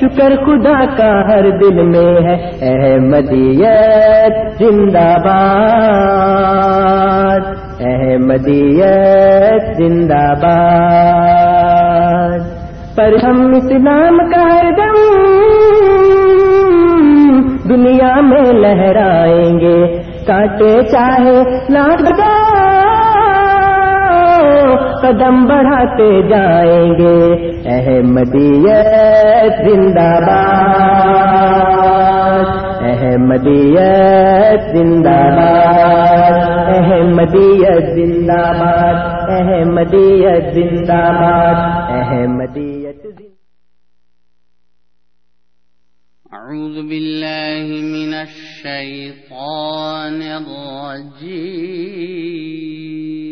شکر خدا کا ہر دل میں ہے۔ احمدیت زندہ باد۔ احمدیت زندہ باد۔ پر ہم اسلام کا ہر دم دنیا میں لہرائیں گے۔ کاٹے چاہے لاکھ قدم بڑھاتے جائیں گے۔ احمدیت زندہ باد۔ احمدیت زندہ باد۔ احمدیت زندہ باد۔ احمدیت زندہ باد۔ احمدیت أعوذ بالله من الشيطان الرجيم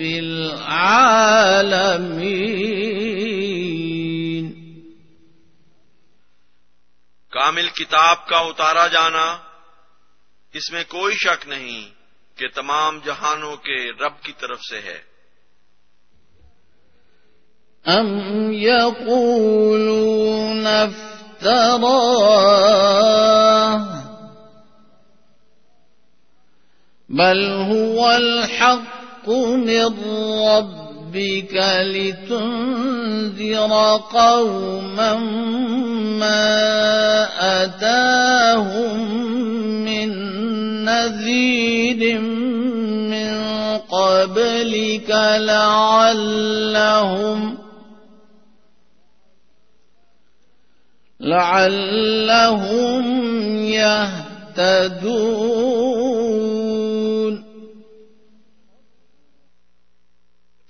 العالمين کامل کتاب کا اتارا جانا اس میں کوئی شک نہیں کہ تمام جہانوں کے رب کی طرف سے ہے۔ أم يقولون افتراه بل هو الحق من ربك لتنذر قوما ما أتاهم من نذير من قبلك لعلهم لعلهم يهتدون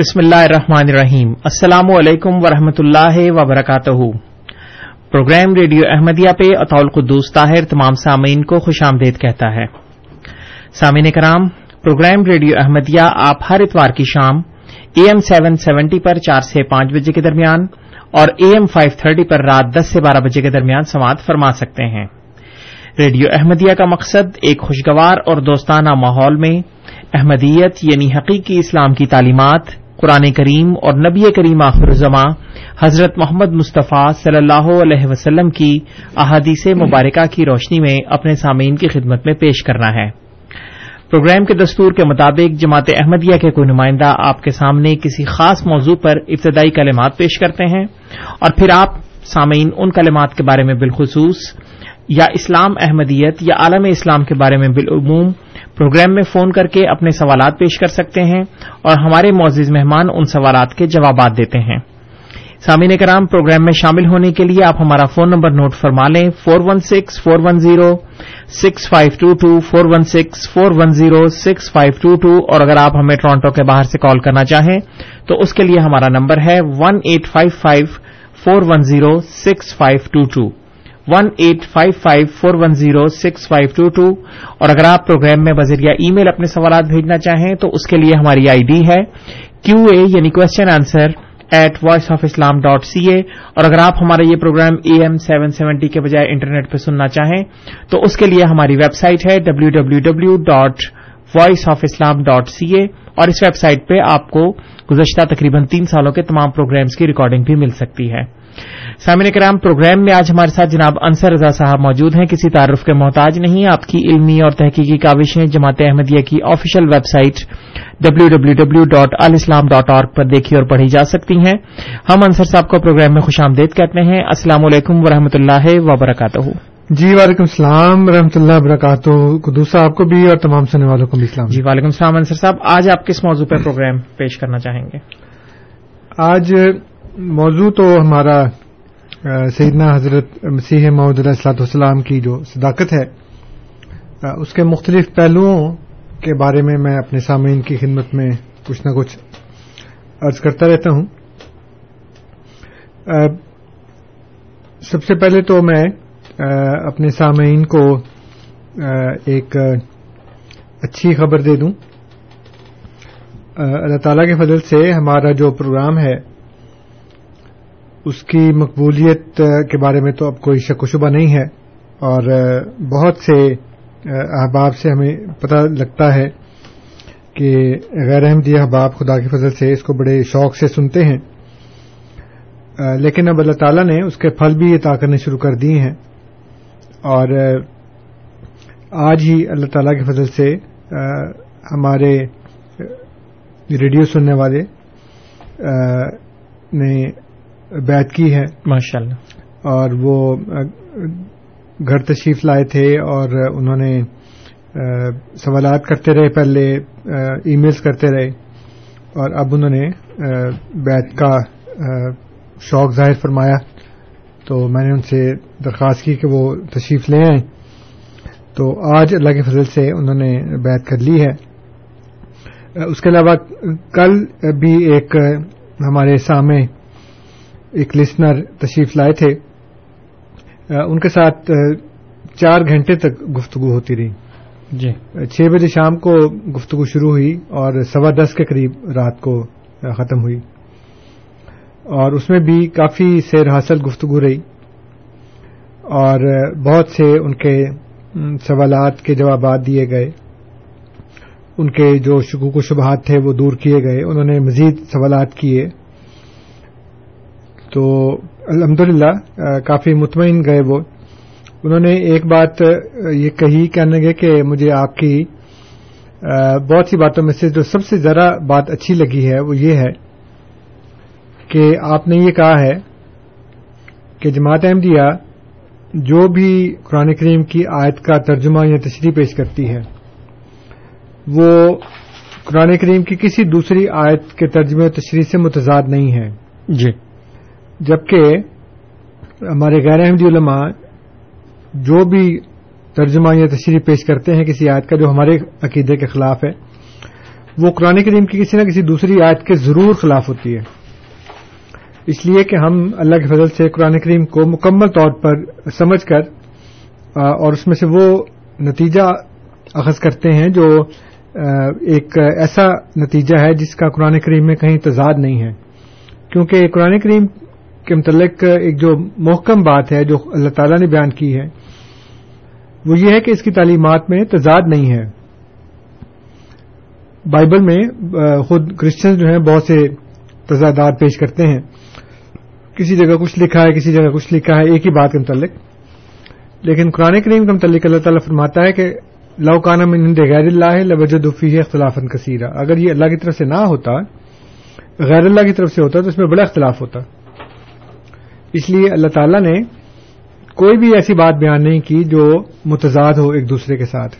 بسم اللہ الرحمن الرحیم السلام علیکم ورحمۃ اللہ وبرکاتہ پروگرام ریڈیو احمدیہ پہ اطول قدوس طاہر تمام سامعین کو خوش آمدید کہتا ہے. سامعین کرام، پروگرام ریڈیو احمدیہ آپ ہر اتوار کی شام اے ایم سیون سیونٹی پر چار سے پانچ بجے کے درمیان اور اے ایم فائیو تھرٹی پر رات دس سے بارہ بجے کے درمیان سماعت فرما سکتے ہیں. ریڈیو احمدیہ کا مقصد ایک خوشگوار اور دوستانہ ماحول میں احمدیت یعنی حقیقی اسلام کی تعلیمات قرآن کریم اور نبی کریم آخر زماں حضرت محمد مصطفیٰ صلی اللہ علیہ وسلم کی احادیث مبارکہ کی روشنی میں اپنے سامعین کی خدمت میں پیش کرنا ہے۔ پروگرام کے دستور کے مطابق جماعت احمدیہ کے کوئی نمائندہ آپ کے سامنے کسی خاص موضوع پر ابتدائی کلمات پیش کرتے ہیں اور پھر آپ سامعین ان کلمات کے بارے میں بالخصوص یا اسلام احمدیت یا عالم اسلام کے بارے میں بالعموم پروگرام میں فون کر کے اپنے سوالات پیش کر سکتے ہیں اور ہمارے معزز مہمان ان سوالات کے جوابات دیتے ہیں۔ سامعین کرام، پروگرام میں شامل ہونے کے لیے آپ ہمارا فون نمبر نوٹ فرما لیں۔ Four one six, four one zero, six five two two, four one six, four one zero, six five two two اور اگر آپ ہمیں ٹورانٹو کے باہر سے کال کرنا چاہیں تو اس کے لیے ہمارا نمبر ہے one eight five five, four one zero, six five two two. One eight five five four one zero six five two two اور اگر آپ پروگرام میں بذریعہ ای میل اپنے سوالات بھیجنا چاہیں تو اس کے لیے ہماری آئی ڈی ہے کیو اے یعنی question answer at voice of Islam dot C A اور اگر آپ ہمارا یہ program A M seven seventy کے بجائے انٹرنیٹ پہ سننا چاہیں تو اس کے لیے ہماری ویب سائٹ ہے W W W dot voice of Islam dot C A اور اس ویب سائٹ پہ آپ کو گزشتہ تقریباً تین سالوں کے تمام پروگرامز کی ریکارڈنگ بھی مل سکتی ہے۔ سامعین کرام پروگرام میں آج ہمارے ساتھ جناب انصر رضا صاحب موجود ہیں۔ کسی تعارف کے محتاج نہیں آپ کی علمی اور تحقیقی کاوشیں جماعت احمدیہ کی official website W W W dot al Islam dot اور پر دیکھی اور پڑھی جا سکتی ہیں۔ ہم انصر صاحب کو پروگرام میں خوش آمدید کہتے ہیں۔ السلام علیکم ورحمۃ اللہ وبرکاتہ۔ جی وعلیکم السلام ورحمۃ اللہ وبرکاتہ۔ دوسرا آپ کو بھی اور تمام سننے والوں کو بھی اسلام جی وعلیکم السلام انصر صاحب۔ آج آپ کس موضوع پہ پروگرام پیش کرنا چاہیں گے؟ آج موضوع تو ہمارا سیدنا حضرت مسیح محمد علیہ السلاۃ والسلام کی جو صداقت ہے اس کے مختلف پہلوؤں کے بارے میں میں اپنے سامعین کی خدمت میں کچھ نہ کچھ عرض کرتا رہتا ہوں۔ سب سے پہلے تو میں اپنے سامعین کو ایک اچھی خبر دے دوں۔ اللہ تعالی کے فضل سے ہمارا جو پروگرام ہے اس کی مقبولیت کے بارے میں تو اب کوئی شک و شبہ نہیں ہے اور بہت سے احباب سے ہمیں پتہ لگتا ہے کہ غیر احمدی احباب خدا کی فضل سے اس کو بڑے شوق سے سنتے ہیں۔ لیکن اب اللہ تعالیٰ نے اس کے پھل بھی عطا کرنے شروع کر دیے ہیں۔ اور آج ہی اللہ تعالیٰ کی فضل سے ہمارے ریڈیو سننے والے نے بیت کی ہے۔ ماشاء اللہ اور وہ گھر تشریف لائے تھے اور انہوں نے سوالات کرتے رہے پہلے ای میلز کرتے رہے۔ اور اب انہوں نے بیت کا شوق ظاہر فرمایا۔ تو میں نے ان سے درخواست کی کہ وہ تشریف لے آئیں۔ تو آج اللہ کے فضل سے انہوں نے بیت کر لی ہے۔ اس کے علاوہ کل بھی ایک ہمارے سامنے ایک لسنر تشریف لائے تھے ان کے ساتھ چار گھنٹے تک گفتگو ہوتی رہی۔ جی۔ چھ بجے شام کو گفتگو شروع ہوئی اور سوا دس کے قریب رات کو ختم ہوئی۔ اور اس میں بھی کافی سیر حاصل گفتگو رہی۔ اور بہت سے ان کے سوالات کے جوابات دیے گئے۔ ان کے جو شکوک و شبہات تھے وہ دور کیے گئے۔ انہوں نے مزید سوالات کیے۔ تو الحمدللہ کافی مطمئن گئے وہ۔ انہوں نے ایک بات یہ کہی، کہنے گے کہ مجھے آپ کی بہت سی باتوں میں سے جو سب سے ذرا بات اچھی لگی ہے، وہ یہ ہے کہ آپ نے یہ کہا ہے کہ جماعت احمدیہ جو بھی قرآن کریم کی آیت کا ترجمہ یا تشریح پیش کرتی ہے، وہ قرآن کریم کی کسی دوسری آیت کے ترجمے و تشریح سے متضاد نہیں ہے۔ جی۔ جبکہ ہمارے غیر احمدی علماء جو بھی ترجمہ یا تشریح پیش کرتے ہیں کسی آیت کا جو ہمارے عقیدے کے خلاف ہے، وہ قرآن کریم کی کسی نہ کسی دوسری آیت کے ضرور خلاف ہوتی ہے۔ اس لیے کہ ہم اللہ کے فضل سے قرآن کریم کو مکمل طور پر سمجھ کر اور اس میں سے وہ نتیجہ اخذ کرتے ہیں جو ایک ایسا نتیجہ ہے جس کا قرآن کریم میں کہیں تضاد نہیں ہے۔ کیونکہ قرآن کریم کے متعلق ایک جو محکم بات ہے، جو اللہ تعالی نے بیان کی ہے، وہ یہ ہے کہ اس کی تعلیمات میں تضاد نہیں ہے۔ بائبل میں خود کرسچن جو ہیں، بہت سے تضادات پیش کرتے ہیں۔ کسی جگہ کچھ لکھا ہے، کسی جگہ کچھ لکھا ہے، ایک ہی بات کے متعلق۔ لیکن قرآن کریم کے متعلق اللہ تعالیٰ فرماتا ہے کہ لو کانا من غیر اللہ لوجد فی اختلاف کثیرہ۔ اگر یہ اللہ کی طرف سے نہ ہوتا، غیر اللہ کی طرف سے ہوتا، تو اس میں بڑا اختلاف ہوتا۔ اس لیے اللہ تعالیٰ نے کوئی بھی ایسی بات بیان نہیں کی جو متضاد ہو ایک دوسرے کے ساتھ۔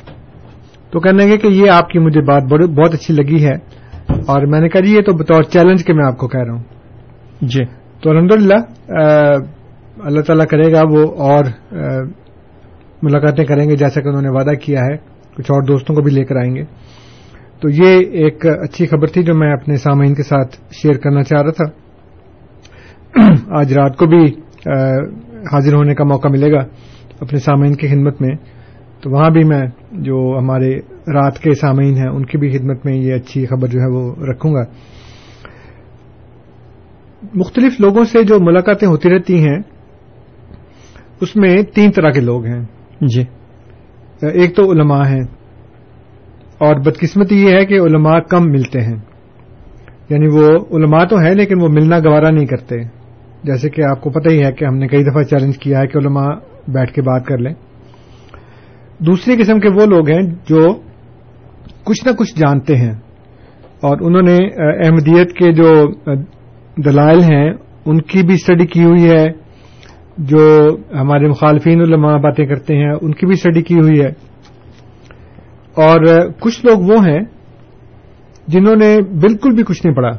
تو کہنے لگے کہ یہ آپ کی مجھے بات بہت اچھی لگی ہے اور میں نے کہا جی یہ تو بطور چیلنج کے میں آپ کو کہہ رہا ہوں۔ جی۔ تو الحمد اللہ تعالیٰ کرے گا وہ اور ملاقاتیں کریں گے جیسا کہ انہوں نے وعدہ کیا ہے۔ کچھ اور دوستوں کو بھی لے کر آئیں گے۔ تو یہ ایک اچھی خبر تھی جو میں اپنے سامعین کے ساتھ شیئر کرنا چاہ رہا تھا۔ آج رات کو بھی حاضر ہونے کا موقع ملے گا اپنے سامعین کی خدمت میں۔ تو وہاں بھی میں جو ہمارے رات کے سامعین ہیں ان کی بھی خدمت میں یہ اچھی خبر جو ہے وہ رکھوں گا۔ مختلف لوگوں سے جو ملاقاتیں ہوتی رہتی ہیں اس میں تین طرح کے لوگ ہیں۔ جی۔ ایک تو علماء ہیں۔ اور بدقسمتی یہ ہے کہ علماء کم ملتے ہیں۔ یعنی وہ علماء تو ہیں لیکن وہ ملنا گوارا نہیں کرتے۔ جیسے کہ آپ کو پتہ ہی ہے کہ ہم نے کئی دفعہ چیلنج کیا ہے کہ علماء بیٹھ کے بات کر لیں۔ دوسری قسم کے وہ لوگ ہیں جو کچھ نہ کچھ جانتے ہیں اور انہوں نے احمدیت کے جو دلائل ہیں، ان کی بھی اسٹڈی کی ہوئی ہے۔ جو ہمارے مخالفین علماء باتیں کرتے ہیں، ان کی بھی اسٹڈی کی ہوئی ہے۔ اور کچھ لوگ وہ ہیں جنہوں نے بالکل بھی کچھ نہیں پڑھا۔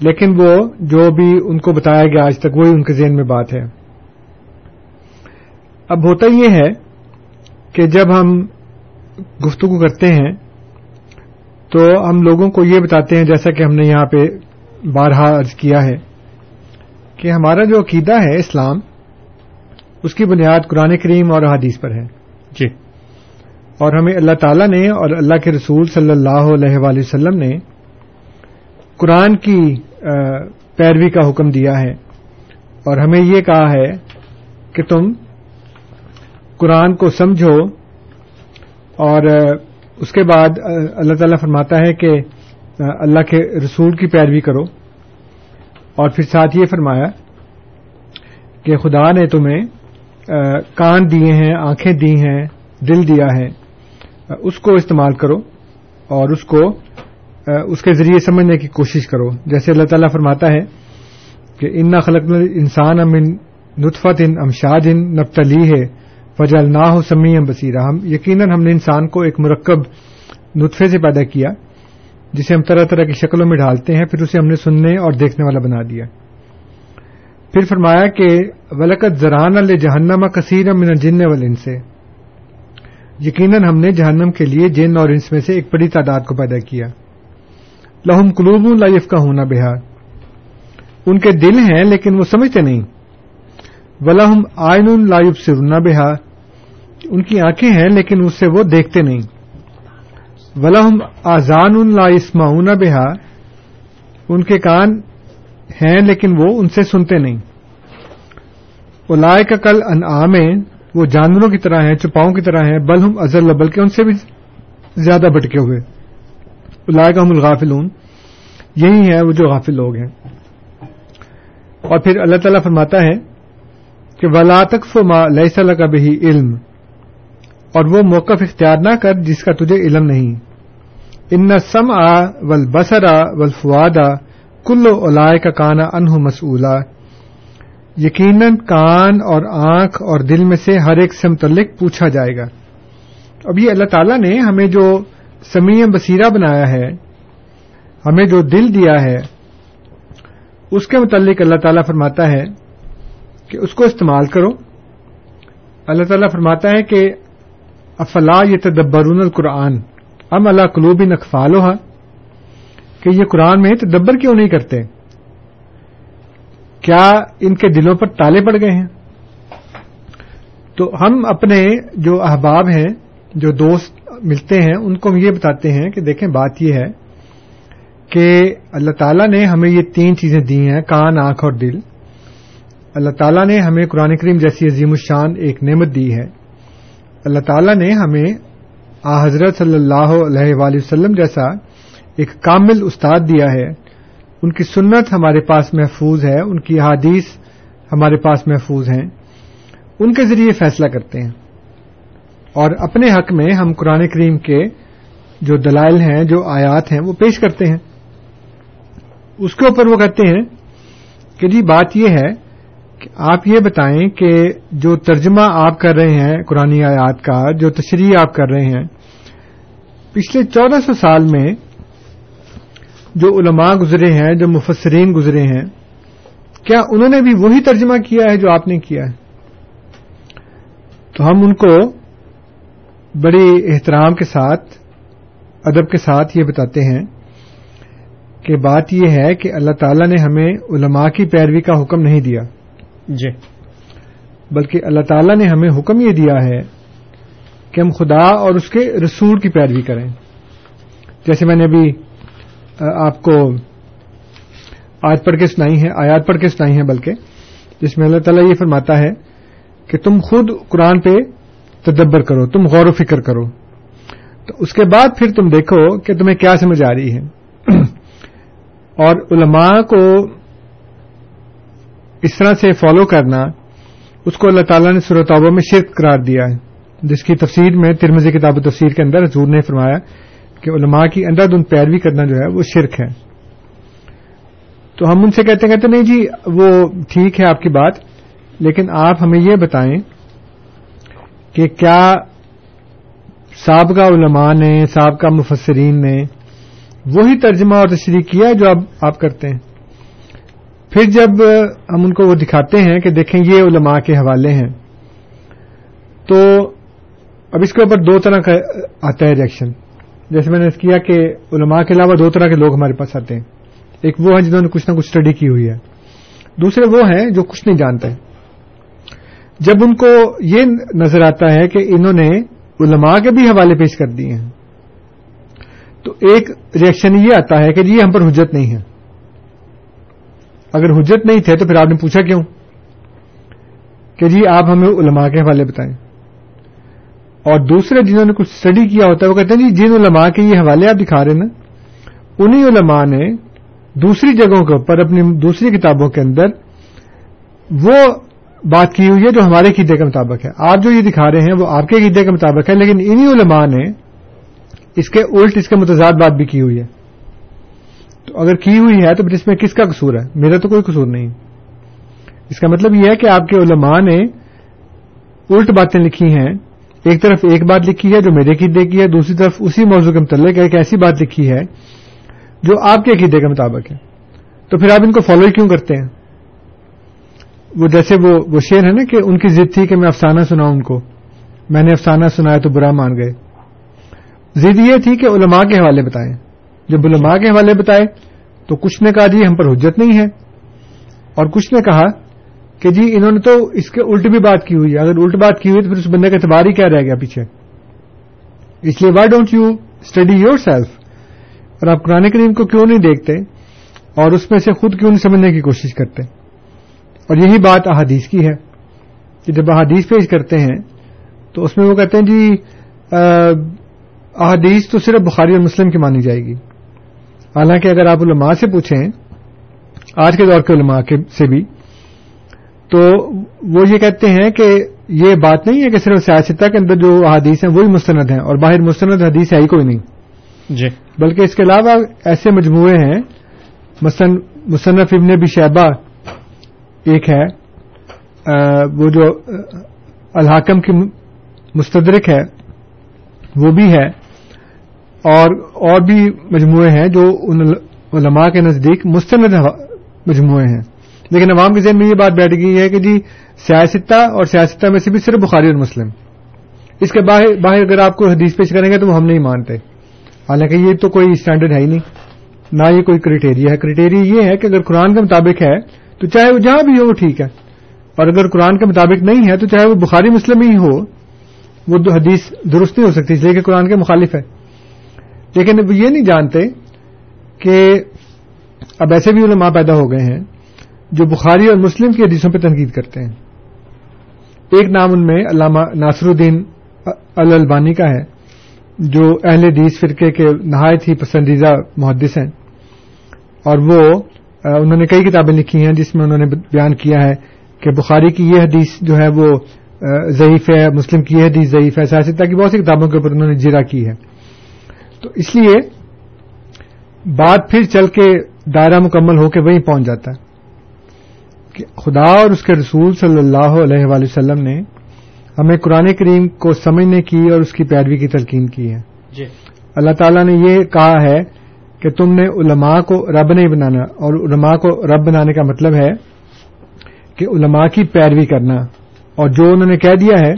لیکن وہ جو بھی ان کو بتایا گیا آج تک وہی ان کے ذہن میں بات ہے۔ اب ہوتا یہ ہے کہ جب ہم گفتگو کرتے ہیں تو ہم لوگوں کو یہ بتاتے ہیں جیسا کہ ہم نے یہاں پہ بارہا عرض کیا ہے کہ ہمارا جو عقیدہ ہے اسلام اس کی بنیاد قرآن کریم اور حدیث پر ہے۔ جی۔ اور ہمیں اللہ تعالی نے اور اللہ کے رسول صلی اللہ علیہ وآلہ وسلم نے قرآن کی پیروی کا حکم دیا ہے۔ اور ہمیں یہ کہا ہے کہ تم قرآن کو سمجھو اور اس کے بعد اللہ تعالیٰ فرماتا ہے کہ اللہ کے رسول کی پیروی کرو۔ اور پھر ساتھ یہ فرمایا کہ خدا نے تمہیں کان دیے ہیں، آنکھیں دی ہیں، دل دیا ہے اس کو استعمال کرو اور اس کو اس کے ذریعے سمجھنے کی کوشش کرو۔ جیسے اللہ تعالیٰ فرماتا ہے کہ انا خلق انسان امن نطفت ان امشاد ان نبتلی ہے فجل نہ ہو سمی ام بصیرہ ہم یقیناً ہم نے انسان کو ایک مرکب نطفے سے پیدا کیا، جسے ہم طرح طرح کی شکلوں میں ڈالتے ہیں، پھر اسے ہم نے سننے اور دیکھنے والا بنا دیا۔ پھر فرمایا کہ ولکت زران ال جہنما کثیر من جن ول سے یقیناً ہم نے جہنم کے لیے جن اور انس میں سے ایک بڑی تعداد کو پیدا کیا۔ لہم قلوب لائف کا ہونا بہار ان کے دل ہیں لیکن وہ سمجھتے نہیں۔ ولاحم آئین لائب سرنا بہار ان کی آنکھیں ہیں لیکن اس سے وہ دیکھتے نہیں۔ ولاحم آزان لا اسماؤن بہا۔ ان کے کان ہیں لیکن وہ ان سے سنتے نہیں۔ لائے کا کل انعام وہ جانوروں کی طرح ہیں چپاؤں کی طرح ہیں، بل ہم ازل لبل کے ان سے بھی زیادہ بٹکے ہوئے۔ لائے ہم الغافلون، یہی ہے وہ جو غافل لوگ ہیں۔ اور پھر اللہ تعالیٰ فرماتا ہے کہ ولا تقف ما لئیس کا بہی علم۔ اور وہ موقف اختیار نہ کر جس کا تجھے علم نہیں۔ ان سم آ ول بسرا ول فوادا کلو اولائے کا کانا انہ مسولہ یقیناً کان اور آنکھ اور دل میں سے ہر ایک سے متعلق پوچھا جائے گا۔ اب یہ اللہ تعالیٰ نے ہمیں جو سمیع بصیرہ بنایا ہے، ہمیں جو دل دیا ہے، اس کے متعلق اللہ تعالیٰ فرماتا ہے کہ اس کو استعمال کرو۔ اللہ تعالیٰ فرماتا ہے کہ افلا یہ تدبرون القرآن، ام اللہ قلوب نقفال کہ یہ قرآن میں تدبر کیوں نہیں کرتے؟ کیا ان کے دلوں پر تالے پڑ گئے ہیں؟ تو ہم اپنے جو احباب ہیں، جو دوست ملتے ہیں، ان کو ہم یہ بتاتے ہیں کہ دیکھیں، بات یہ ہے کہ اللہ تعالیٰ نے ہمیں یہ تین چیزیں دی ہیں، کان، آنکھ اور دل۔ اللہ تعالیٰ نے ہمیں قرآن کریم جیسی عظیم الشان ایک نعمت دی ہے۔ اللہ تعالیٰ نے ہمیں آ حضرت صلی اللہ علیہ وآلہ وسلم جیسا ایک کامل استاد دیا ہے۔ ان کی سنت ہمارے پاس محفوظ ہے، ان کی حادیث ہمارے پاس محفوظ ہیں۔ ان کے ذریعے فیصلہ کرتے ہیں۔ اور اپنے حق میں ہم قرآن کریم کے جو دلائل ہیں، جو آیات ہیں، وہ پیش کرتے ہیں۔ اس کے اوپر وہ کہتے ہیں کہ جی بات یہ ہے کہ آپ یہ بتائیں کہ جو ترجمہ آپ کر رہے ہیں قرآن آیات کا، جو تشریح آپ کر رہے ہیں، پچھلے چودہ سو سال میں جو علماء گزرے ہیں، جو مفسرین گزرے ہیں، کیا انہوں نے بھی وہی ترجمہ کیا ہے جو آپ نے کیا ہے؟ تو ہم ان کو بڑے احترام کے ساتھ ادب کے ساتھ یہ بتاتے ہیں کہ بات یہ ہے کہ اللہ تعالی نے ہمیں علماء کی پیروی کا حکم نہیں دیا۔ جی۔ بلکہ اللہ تعالی نے ہمیں حکم یہ دیا ہے کہ ہم خدا اور اس کے رسول کی پیروی کریں۔ جیسے میں نے ابھی آپ کو آج پڑھ کے سنائی ہے آیات پڑھ کے سنائی ہے بلکہ جس میں اللہ تعالیٰ یہ فرماتا ہے کہ تم خود قرآن پہ تدبر کرو، تم غور و فکر کرو۔ تو اس کے بعد پھر تم دیکھو کہ تمہیں کیا سمجھ آ رہی ہے۔ اور علماء کو اس طرح سے فالو کرنا، اس کو اللہ تعالیٰ نے صورتابوں میں شرک قرار دیا ہے۔ جس کی تفسیر میں ترمزی کتاب و تفسیر کے اندر حضور نے فرمایا کہ علماء کی اندر دن پیروی کرنا جو ہے وہ شرک ہے۔ تو ہم ان سے کہتے کہتے نہیں جی وہ ٹھیک ہے آپ کی بات، لیکن آپ ہمیں یہ بتائیں کہ کیا سابقہ علماء نے، سابقہ مفسرین نے وہی ترجمہ اور تشریح کیا جو اب آپ کرتے ہیں۔ پھر جب ہم ان کو وہ دکھاتے ہیں کہ دیکھیں یہ علماء کے حوالے ہیں، تو اب اس کے اوپر دو طرح کا آتا ہے ریئیکشن جیسے میں نے کیا کہ علماء کے علاوہ دو طرح کے لوگ ہمارے پاس آتے ہیں۔ ایک وہ ہیں جنہوں نے کچھ نہ کچھ اسٹڈی کی ہوئی ہے۔ دوسرے وہ ہیں جو کچھ نہیں جانتے۔ جب ان کو یہ نظر آتا ہے کہ انہوں نے علماء کے بھی حوالے پیش کر دیے ہیں، تو ایک ریئیکشن یہ آتا ہے کہ جی ہم پر حجت نہیں ہے۔ اگر حجت نہیں تھے تو پھر آپ نے پوچھا کیوں؟ کہ جی آپ ہمیں علماء کے حوالے بتائیں۔ اور دوسرے جنہوں نے کچھ اسٹڈی کیا ہوتا ہے، وہ کہتے ہیں جی جن علماء کے یہ حوالے آپ دکھا رہے ہیں نا، انہی علماء نے دوسری جگہوں کے اوپر اپنی دوسری کتابوں کے اندر وہ بات کی ہوئی ہے جو ہمارے قیدے کے مطابق ہے۔ آپ جو یہ دکھا رہے ہیں وہ آپ کے قیدے کے مطابق ہے، لیکن انہی علماء نے اس کے الٹ اس کے متضاد بات بھی کی ہوئی ہے۔ تو اگر کی ہوئی ہے تو پھر اس میں کس کا قصور ہے؟ میرا تو کوئی قصور نہیں۔ اس کا مطلب یہ ہے کہ آپ کے علماء نے الٹ باتیں لکھی ہیں۔ ایک طرف ایک بات لکھی ہے جو میرے عقیدے کی ہے، دوسری طرف اسی موضوع کے متعلق ایک ایسی بات لکھی ہے جو آپ کے عقیدے کے مطابق ہے۔ تو پھر آپ ان کو فالو کیوں کرتے ہیں؟ وہ جیسے وہ وہ شعر ہے نا کہ ان کی ضد تھی کہ میں افسانہ سناؤں ان کو۔ میں نے افسانہ سنایا تو برا مان گئے۔ ضد یہ تھی کہ علماء کے حوالے بتائیں۔ جب علماء کے حوالے بتائے تو کچھ نے کہا جی ہم پر حجت نہیں ہے۔ اور کچھ نے کہا کہ جی انہوں نے تو اس کے الٹ بھی بات کی ہوئی ہے۔ اگر الٹ بات کی ہوئی تو پھر اس بندے کا اعتبار ہی کیا رہ گیا پیچھے۔ اس لیے why don't you study yourself اور آپ قرآن کریم کو کیوں نہیں دیکھتے؟ اور اس میں سے خود کیوں نہیں سمجھنے کی کوشش کرتے؟ اور یہی بات احادیث کی ہے کہ جب احادیث پیش کرتے ہیں تو اس میں وہ کہتے ہیں جی احادیث تو صرف بخاری اور مسلم کی مانی جائے گی۔ حالانکہ اگر آپ علماء سے پوچھیں آج کے دور کے علماء سے بھی تو وہ یہ کہتے ہیں کہ یہ بات نہیں ہے کہ صرف سیاستہ کے اندر جو احادیث ہیں وہی مستند ہیں اور باہر مستند حدیث ہے ہی کوئی نہیں۔ جی۔ بلکہ اس کے علاوہ ایسے مجموعے ہیں مثلاً مصنف ابن بھی شہبہ ایک ہے وہ جو الحاکم کی مستدرک ہے، وہ بھی ہے، اور اور بھی مجموعے ہیں جو ان علماء کے نزدیک مستند مجموعے ہیں۔ لیکن عوام کے ذہن میں یہ بات بیٹھ گئی ہے کہ جی سیاستہ اور سیاستہ میں سے بھی صرف بخاری اور مسلم۔ اس کے باہر باہر اگر آپ کو حدیث پیش کریں گے تو وہ ہم نہیں مانتے۔ حالانکہ یہ تو کوئی اسٹینڈرڈ ہے ہی نہیں، نہ یہ کوئی کرائٹیریا ہے۔ کرائٹیریا یہ ہے کہ اگر قرآن کے مطابق ہے تو چاہے وہ جہاں بھی ہو وہ ٹھیک ہے۔ اور اگر قرآن کے مطابق نہیں ہے تو چاہے وہ بخاری مسلم ہی ہو، وہ حدیث درست نہیں ہو سکتی، اس لیے کہ قرآن کے مخالف ہے۔ لیکن وہ یہ نہیں جانتے کہ اب ایسے بھی علماء پیدا ہو گئے ہیں جو بخاری اور مسلم کی حدیثوں پہ تنقید کرتے ہیں۔ ایک نام ان میں علامہ ناصر الدین البانی کا ہے، جو اہل حدیث فرقے کے نہایت ہی پسندیدہ محدث ہیں۔ اور وہ انہوں نے کئی کتابیں لکھی ہیں جس میں انہوں نے بیان کیا ہے کہ بخاری کی یہ حدیث جو ہے وہ ضعیف ہے مسلم کی یہ حدیث ضعیف ہے سیاست کی بہت سی کتابوں کے اوپر انہوں نے جرا کی ہے۔ تو اس لیے بات پھر چل کے دائرہ مکمل ہو کے وہیں پہنچ جاتا ہے کہ خدا اور اس کے رسول صلی اللہ علیہ وآلہ وسلم نے ہمیں قرآن کریم کو سمجھنے کی اور اس کی پیروی کی تلقین کی ہے۔ جی۔ اللہ تعالیٰ نے یہ کہا ہے کہ تم نے علماء کو رب نہیں بنانا، اور علماء کو رب بنانے کا مطلب ہے کہ علماء کی پیروی کرنا۔ اور جو انہوں نے کہہ دیا ہے،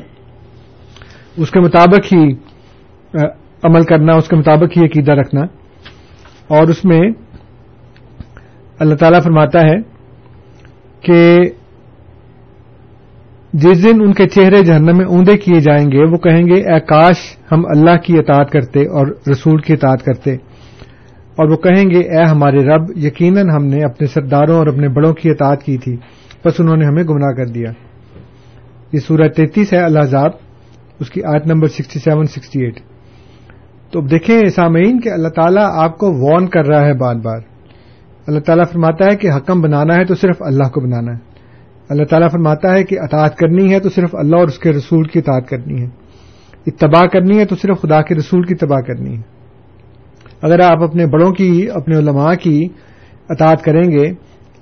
اس کے مطابق ہی عمل کرنا، اس کے مطابق ہی عقیدہ رکھنا۔ اور اس میں اللہ تعالیٰ فرماتا ہے کہ جس دن ان کے چہرے جہنم میں اوندے کیے جائیں گے، وہ کہیں گے، اے کاش ہم اللہ کی اطاعت کرتے اور رسول کی اطاعت کرتے۔ اور وہ کہیں گے، اے ہمارے رب، یقیناً ہم نے اپنے سرداروں اور اپنے بڑوں کی اطاعت کی تھی، بس انہوں نے ہمیں گمراہ کر دیا. یہ سورہ تینتیس ہے، اللہ زاب اس کی آیت نمبر سکسٹی سیون، سکسٹی ایٹ۔ تو دیکھیں سامعین کہ اللہ تعالیٰ آپ کو وارن کر رہا ہے بار بار۔ اللہ تعالیٰ فرماتا ہے کہ حکم بنانا ہے تو صرف اللہ کو بنانا ہے۔ اللہ تعالیٰ فرماتا ہے کہ اطاعت کرنی ہے تو صرف اللہ اور اس کے رسول کی اطاعت کرنی ہے۔ اتباع کرنی ہے تو صرف خدا کے رسول کی تباہ کرنی ہے۔ اگر آپ اپنے بڑوں کی، اپنے علماء کی اطاعت کریں گے،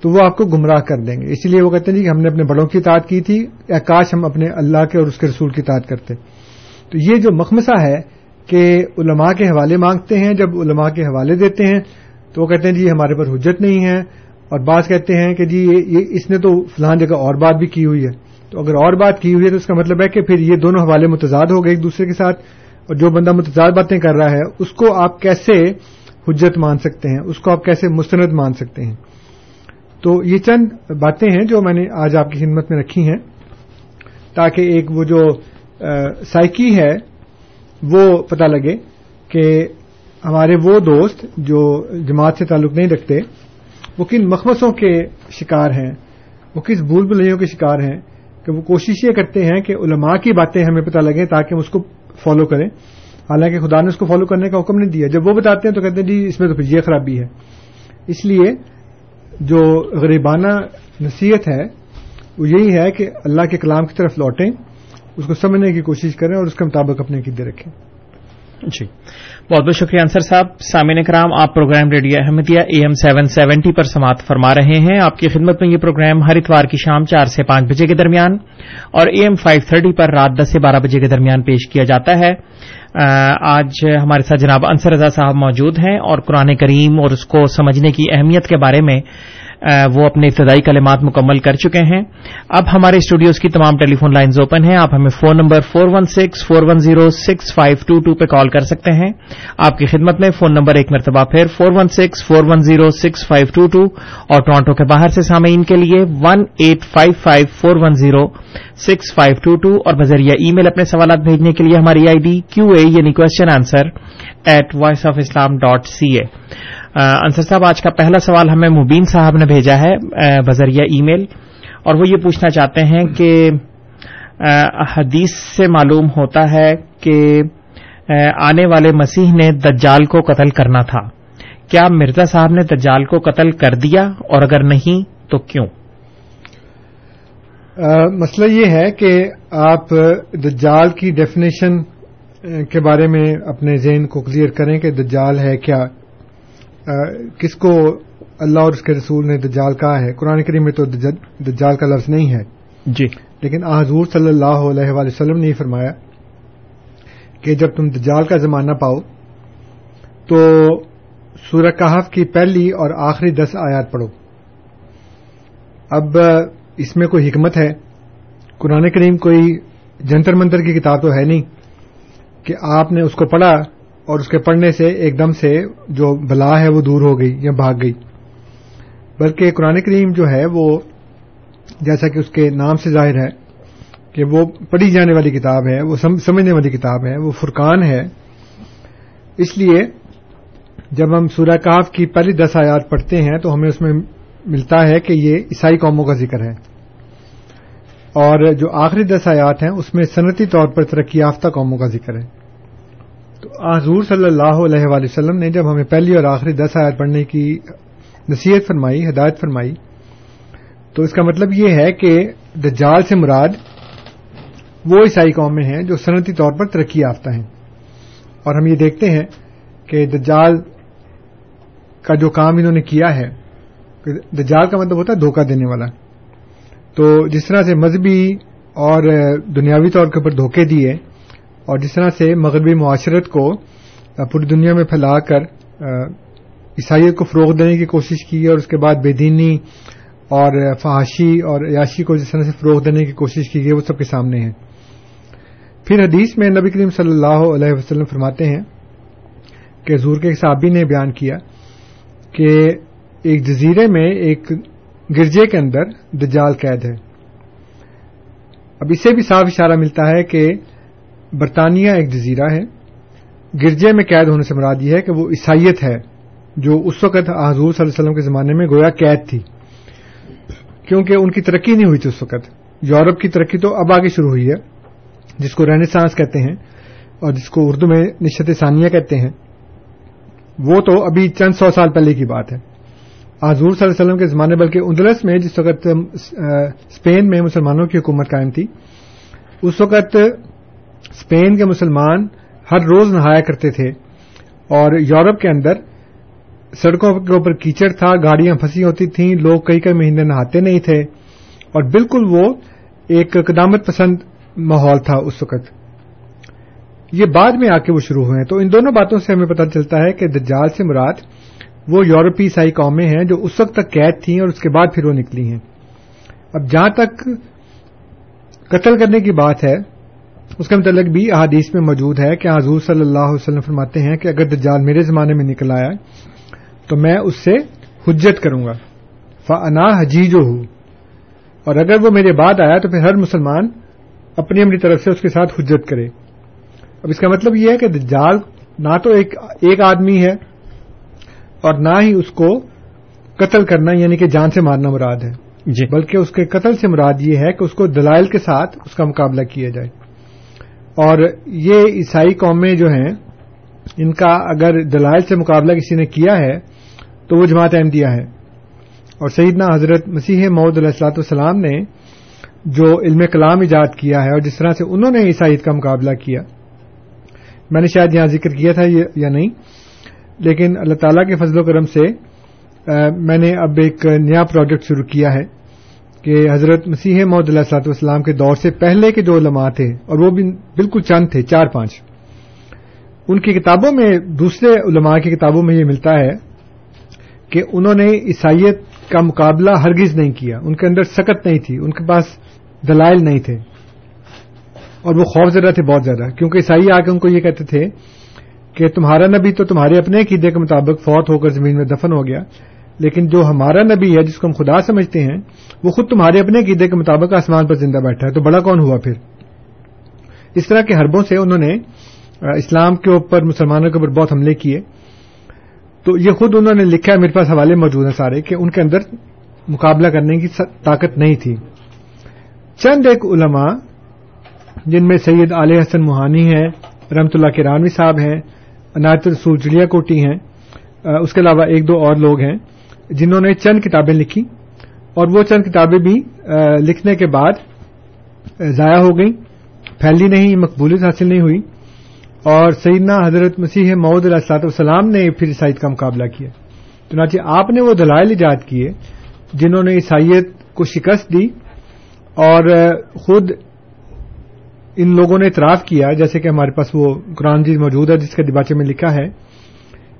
تو وہ آپ کو گمراہ کر دیں گے۔ اسی لیے وہ کہتے ہیں جی کہ ہم نے اپنے بڑوں کی اطاعت کی تھی یا کاش ہم اپنے اللہ کے اور اس کے رسول کی اطاعت کرتے۔ تو یہ جو مخمسہ ہے کہ علماء کے حوالے مانگتے ہیں، جب علماء کے حوالے دیتے ہیں، تو وہ کہتے ہیں جی ہمارے پر حجت نہیں ہے۔ اور بعض کہتے ہیں کہ جی یہ اس نے تو فلان جگہ اور بات بھی کی ہوئی ہے۔ تو اگر اور بات کی ہوئی ہے تو اس کا مطلب ہے کہ پھر یہ دونوں حوالے متضاد ہو گئے ایک دوسرے کے ساتھ۔ اور جو بندہ متضاد باتیں کر رہا ہے، اس کو آپ کیسے حجت مان سکتے ہیں؟ اس کو آپ کیسے مستند مان سکتے ہیں؟ تو یہ چند باتیں ہیں جو میں نے آج آپ کی خدمت میں رکھی ہیں تاکہ ایک وہ جو سائکی ہے، وہ پتہ لگے کہ ہمارے وہ دوست جو جماعت سے تعلق نہیں رکھتے، وہ کن مخمسوں کے شکار ہیں، وہ کس بھول بھلیوں کے شکار ہیں کہ وہ کوشش یہ کرتے ہیں کہ علماء کی باتیں ہمیں پتہ لگیں تاکہ ہم اس کو فالو کریں۔ حالانکہ خدا نے اس کو فالو کرنے کا حکم نہیں دیا۔ جب وہ بتاتے ہیں تو کہتے ہیں جی اس میں تو پھر یہ خرابی ہے۔ اس لیے جو غریبانہ نصیحت ہے، وہ یہی ہے کہ اللہ کے کلام کی طرف لوٹیں، اس کو سمجھنے کی کوشش کریں اور اس کے مطابق اپنے عقیدے رکھیں۔ جی۔ بہت بہت شکریہ انصر صاحب۔ سامعین کرام آپ program radio Ahmadiyya A M seven seventy پر سماعت فرما رہے ہیں۔ آپ کی خدمت میں یہ پروگرام ہر اتوار کی شام چار سے پانچ بجے کے درمیان اور اے ایم فائیو تھرٹی پر رات دس سے بارہ بجے کے درمیان پیش کیا جاتا ہے۔ آج ہمارے ساتھ جناب انصر رضا صاحب موجود ہیں اور قرآن کریم اور اس کو سمجھنے کی اہمیت کے بارے میں وہ اپنے ابتدائی کلمات مکمل کر چکے ہیں۔ اب ہمارے اسٹوڈیوز کی تمام ٹیلی فون لائنز اوپن ہیں۔ آپ ہمیں phone number four one six four one zero six five two two پہ کال کر سکتے ہیں۔ آپ کی خدمت میں فون نمبر ایک مرتبہ پھر four one six four one zero six five two two اور ٹورانٹو کے باہر سے سامعین کے لیے one eight five five four one zero six five two two اور بذریعہ ای میل اپنے سوالات بھیجنے کے لیے ہماری آئی ڈی کیو اے یعنی question answer at voice of Islam dot C A Ansar صاحب، آج کا پہلا سوال ہمیں مبین صاحب نے بھیجا ہے بذریعہ ای میل، اور وہ یہ پوچھنا چاہتے ہیں کہ حدیث سے معلوم ہوتا ہے کہ آنے والے مسیح نے دجال کو قتل کرنا تھا۔ کیا مرزا صاحب نے دجال کو قتل کر دیا؟ اور اگر نہیں، تو کیوں؟ مسئلہ یہ ہے کہ آپ دجال کی ڈیفینیشن کے بارے میں اپنے ذہن کو کلیئر کریں کہ دجال ہے کیا۔ کس کو اللہ اور اس کے رسول نے دجال کہا ہے؟ قرآن کریم میں تو دجال کا لفظ نہیں ہے۔ جی۔ لیکن حضور صلی اللہ علیہ وآلہ وسلم نے فرمایا کہ جب تم دجال کا زمانہ پاؤ تو سورہ کہف کی پہلی اور آخری دس آیات پڑھو۔ اب اس میں کوئی حکمت ہے؟ قرآن کریم کوئی جنتر منتر کی کتاب تو ہے نہیں کہ آپ نے اس کو پڑھا اور اس کے پڑھنے سے ایک دم سے جو بلا ہے وہ دور ہو گئی یا بھاگ گئی۔ بلکہ قرآن کریم جو ہے وہ جیسا کہ اس کے نام سے ظاہر ہے کہ وہ پڑھی جانے والی کتاب ہے، وہ سمجھنے والی کتاب ہے، وہ فرقان ہے۔ اس لیے جب ہم سورہ کاف کی پہلی دس آیات پڑھتے ہیں تو ہمیں اس میں ملتا ہے کہ یہ عیسائی قوموں کا ذکر ہے۔ اور جو آخری دس آیات ہیں اس میں صنعتی طور پر ترقی یافتہ قوموں کا ذکر ہے۔ تو حضور صلی اللہ علیہ وآلہ وسلم نے جب ہمیں پہلی اور آخری دس آیت پڑھنے کی نصیحت فرمائی، ہدایت فرمائی، تو اس کا مطلب یہ ہے کہ دجال سے مراد وہ عیسائی قوم میں ہیں جو صنعتی طور پر ترقی یافتہ ہیں۔ اور ہم یہ دیکھتے ہیں کہ دجال کا جو کام انہوں نے کیا ہے دجال کا مطلب ہوتا ہے دھوکہ دینے والا۔ تو جس طرح سے مذہبی اور دنیاوی طور کے اوپر دھوکے دیے اور جس طرح سے مغربی معاشرت کو پوری دنیا میں پھیلا کر عیسائیت کو فروغ دینے کی کوشش کی اور اس کے بعد بے دینی اور فحاشی اور عیاشی کو جس طرح سے فروغ دینے کی کوشش کی گئی، وہ سب کے سامنے ہے پھر حدیث میں نبی کریم صلی اللہ علیہ وسلم فرماتے ہیں کہ حضور کے صحابی نے بیان کیا کہ ایک جزیرے میں ایک گرجے کے اندر دجال قید ہے۔ اب اسے بھی صاف اشارہ ملتا ہے کہ برطانیہ ایک جزیرہ ہے۔ گرجے میں قید ہونے سے مراد یہ ہے کہ وہ عیسائیت ہے، جو اس وقت حضور صلی اللہ علیہ وسلم کے زمانے میں گویا قید تھی۔ کیونکہ ان کی ترقی نہیں ہوئی تھی اس وقت۔ یورپ کی ترقی تو اب آگے شروع ہوئی ہے، جس کو رینسانس کہتے ہیں اور جس کو اردو میں نشت ثانیہ کہتے ہیں۔ وہ تو ابھی چند سو سال پہلے کی بات ہے۔ حضور صلی اللہ علیہ وسلم کے زمانے بلکہ اندلس میں جس وقت اسپین میں مسلمانوں کی حکومت قائم تھی، اس وقت اسپین کے مسلمان ہر روز نہایا کرتے تھے اور یورپ کے اندر سڑکوں کے اوپر کیچڑ تھا، گاڑیاں پھنسی ہوتی تھیں، لوگ کئی کئی مہینے نہاتے نہیں تھے اور بالکل وہ ایک قدامت پسند ماحول تھا اس وقت۔ یہ بعد میں آ کے وہ شروع ہوئے ہیں۔ تو ان دونوں باتوں سے ہمیں پتہ چلتا ہے کہ دجال سے مراد وہ یورپی عیسائی قومیں ہیں جو اس وقت تک قید تھیں اور اس کے بعد پھر وہ نکلی ہیں۔ اب جہاں تک قتل کرنے کی بات ہے اس کے متعلق بھی احادیث میں موجود ہے کہ حضور صلی اللہ علیہ وسلم فرماتے ہیں کہ اگر دجال میرے زمانے میں نکل آیا تو میں اس سے حجت کروں گا۔ فنا حجی جو ہوں اور اگر وہ میرے بعد آیا تو پھر ہر مسلمان اپنی اپنی طرف سے اس کے ساتھ حجت کرے۔ اب اس کا مطلب یہ ہے کہ دجال نہ تو ایک ایک آدمی ہے اور نہ ہی اس کو قتل کرنا یعنی کہ جان سے مارنا مراد ہے۔ جی۔ بلکہ اس کے قتل سے مراد یہ ہے کہ اس کو دلائل کے ساتھ اس کا مقابلہ کیا جائے۔ اور یہ عیسائی قومیں جو ہیں، ان کا اگر دلائل سے مقابلہ کسی نے کیا ہے، تو وہ جماعت احمدیہ ہے۔ اور سیدنا حضرت مسیح محدود علیہ السلاۃ والسلام نے جو علم کلام ایجاد کیا ہے اور جس طرح سے انہوں نے عیسائیت کا مقابلہ کیا، میں نے شاید یہاں ذکر کیا تھا یا نہیں، لیکن اللہ تعالیٰ کے فضل و کرم سے میں نے اب ایک نیا پروجیکٹ شروع کیا ہے۔ کہ حضرت مسیح محدود علیہ السلاط والسلام کے دور سے پہلے کے جو علماء تھے اور وہ بھی بالکل چند تھے، چار پانچ۔ ان کی کتابوں میں، دوسرے علماء کی کتابوں میں یہ ملتا ہے کہ انہوں نے عیسائیت کا مقابلہ ہرگز نہیں کیا۔ ان کے اندر سکت نہیں تھی، ان کے پاس دلائل نہیں تھے۔ اور وہ خوف زدہ تھے بہت زیادہ، کیونکہ عیسائی آ کے ان کو یہ کہتے تھے کہ تمہارا نبی تو تمہارے اپنے عقیدے کے مطابق فوت ہو کر زمین میں دفن ہو گیا۔ لیکن جو ہمارا نبی ہے، جس کو ہم خدا سمجھتے ہیں، وہ خود تمہارے اپنے عقیدے کے مطابق آسمان پر زندہ بیٹھا ہے۔ تو بڑا کون ہوا پھر؟ اس طرح کے حربوں سے انہوں نے اسلام کے اوپر، مسلمانوں کے اوپر بہت حملے کیے۔ تو یہ خود انہوں نے لکھا ہے، میرے پاس حوالے موجود ہیں سارے، کہ ان کے اندر مقابلہ کرنے کی طاقت نہیں تھی۔ چند ایک علماء، جن میں سید علیہ حسن موہانی ہیں، رحمت اللہ کرانوی صاحب ہیں، عنایت رسول جڑیا کوٹی ہیں اس کے علاوہ ایک دو اور لوگ ہیں۔ جنہوں نے چند کتابیں لکھی اور وہ چند کتابیں بھی لکھنے کے بعد ضائع ہو گئیں، پھیلی نہیں، مقبولیت حاصل نہیں ہوئی اور سیدنا حضرت مسیح محدود علیہ السلاط والسلام نے پھر عیسائیت کا مقابلہ کیا۔ چنانچہ آپ نے وہ دلائل ایجاد کیے جنہوں نے عیسائیت کو شکست دی اور خود ان لوگوں نے اعتراف کیا، جیسے کہ ہمارے پاس وہ قرآن جیز موجود ہے جس کے دباچے میں لکھا ہے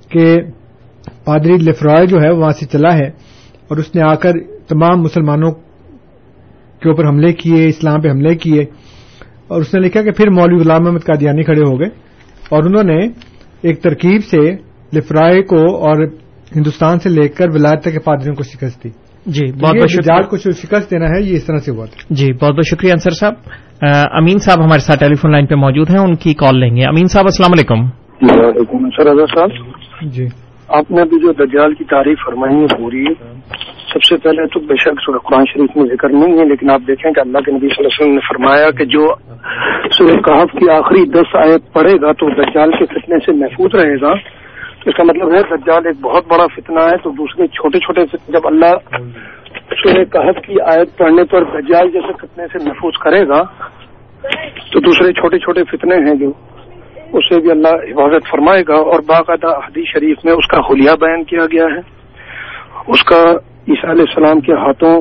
کہ پادری لفرائے جو ہے وہاں سے چلا ہے اور اس نے آ کر تمام مسلمانوں کے اوپر حملے کیے اسلام پہ حملے کیے اور اس نے لکھا کہ پھر مولوی غلام احمد قادیانی کھڑے ہو گئے اور انہوں نے ایک ترکیب سے لفرائے کو اور ہندوستان سے لے کر ولایت تک کے پادریوں کو شکست دی۔ جی بہت بہت شکریہ۔ کو شکست دینا ہے یہ اس طرح سے ہوا تھا۔ جی بہت بہت شکریہ انصر صاحب۔ امین صاحب ہمارے ساتھ ٹیلی فون لائن پہ موجود ہیں ان کی کال لیں گے۔ امین صاحب السلام علیکم۔ وعلیکم السلام۔ صاحب جی۔ آپ نے ابھی جو دجال کی تعریف فرمائی ہے پوری سب سے پہلے تو بے شک سورہ قرآن شریف میں ذکر نہیں ہے، لیکن آپ دیکھیں کہ اللہ کے نبی صلی اللہ علیہ وسلم نے فرمایا کہ جو سورہ کہف کی آخری دس آیت پڑھے گا تو دجال کے فتنے سے محفوظ رہے گا۔ تو اس کا مطلب ہے، دجال ایک بہت بڑا فتنہ ہے۔ تو دوسرے چھوٹے چھوٹے فتنے، جب اللہ سورہ کہف کی آیت پڑھنے پر دجال جیسے فتنے سے محفوظ کرے گا، تو دوسرے چھوٹے چھوٹے فتنے ہیں جو اسے بھی اللہ حفاظت فرمائے گا اور باقاعدہ حدیث شریف میں اس کا حلیہ بیان کیا گیا ہے۔ اس کا عیسیٰ علیہ السلام کے ہاتھوں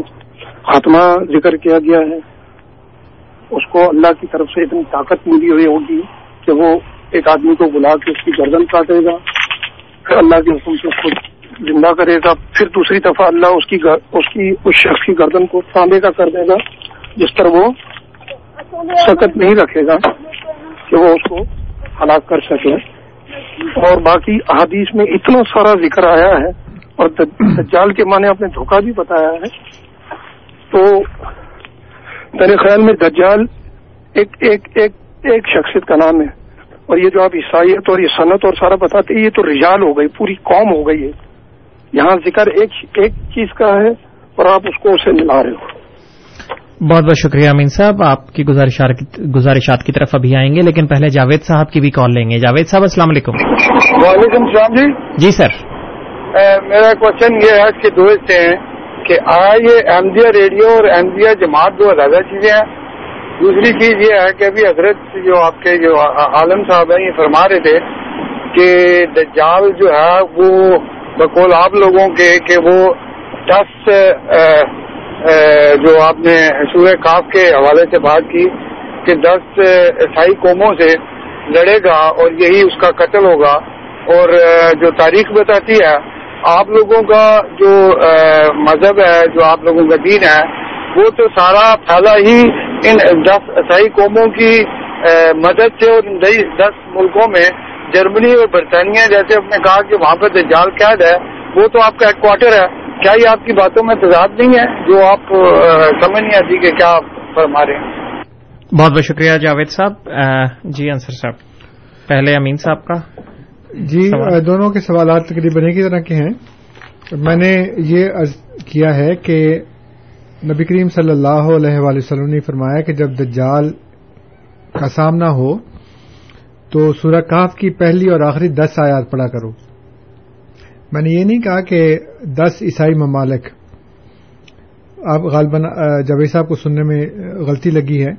خاتمہ ذکر کیا گیا ہے۔ اس کو اللہ کی طرف سے اتنی طاقت ملی ہوئی ہوگی کہ وہ ایک آدمی کو بلا کے اس کی گردن کاٹے گا، پھر اللہ کے حکم سے اس کو زندہ کرے گا، پھر دوسری دفعہ اللہ اس کی اس کی، اس شخص کی گردن کو تانبے کا کر دے گا، جس پر وہ سکت نہیں رکھے گا کہ وہ اس کو ہلاک کر سکے اور باقی احادیث میں اتنا سارا ذکر آیا ہے، اور دجال کے معنی آپ نے دھوکہ بھی بتایا ہے۔ تو میرے خیال میں دجال ایک ایک ایک ایک شخصیت کا نام ہے۔ اور یہ جو آپ عیسائیت اور یہ صنعت اور سارا بتاتے یہ تو رجال ہو گئی، پوری قوم ہو گئی ہے۔ یہاں ذکر ایک ایک چیز کا ہے، اور آپ اس کو اسے ملا رہے ہو۔ بہت بہت شکریہ امین صاحب آپ کی گزارشات کی طرف ابھی آئیں گے لیکن پہلے جاوید صاحب کی بھی کال لیں گے۔ جاوید صاحب السلام علیکم۔ وعلیکم السلام جی۔ جی سر۔ میرا کوشچن یہ ہے کہ دو سے ہیں کہ آ یہ احمدیہ ریڈیو اور احمدیہ جماعت دو زیادہ چیزیں ہیں۔ دوسری چیز یہ ہے کہ ابھی حضرت جو آپ کے جو عالم صاحب ہیں یہ فرما رہے تھے کہ دجال جو ہے وہ بقول آپ لوگوں کے کہ وہ دس جو آپ نے سورہ کاف کے حوالے سے بات کی کہ دس عیسائی قوموں سے لڑے گا اور یہی اس کا قتل ہوگا اور جو تاریخ بتاتی ہے، آپ لوگوں کا جو مذہب ہے، جو آپ لوگوں کا دین ہے، وہ تو سارا پھیلا ہی ان دس عیسائی قوموں کی مدد سے اور دس ملکوں میں جرمنی اور برطانیہ جیسے آپ نے کہا کہ وہاں پہ دجال قید ہے، وہ تو آپ کا ہیڈ کوارٹر ہے۔ کیا یہ آپ کی باتوں میں تضاد نہیں ہے جو آپ سمجھ نہیں آتی کہ کیا فرما رہے ہیں؟ بہت بہت شکریہ جاوید صاحب جی انصر صاحب پہلے امین صاحب کا جی دونوں کے سوالات تقریباً ایک ہی طرح کے ہیں۔ میں نے یہ عرض کیا ہے کہ نبی کریم صلی اللہ علیہ وآلہ وسلم نے فرمایا کہ جب دجال کا سامنا ہو تو سورہ کاف کی پہلی اور آخری دس آیات پڑا کرو۔ میں نے یہ نہیں کہا کہ دس عیسائی ممالک، آپ غالباً جاوید صاحب کو سننے میں غلطی لگی ہے۔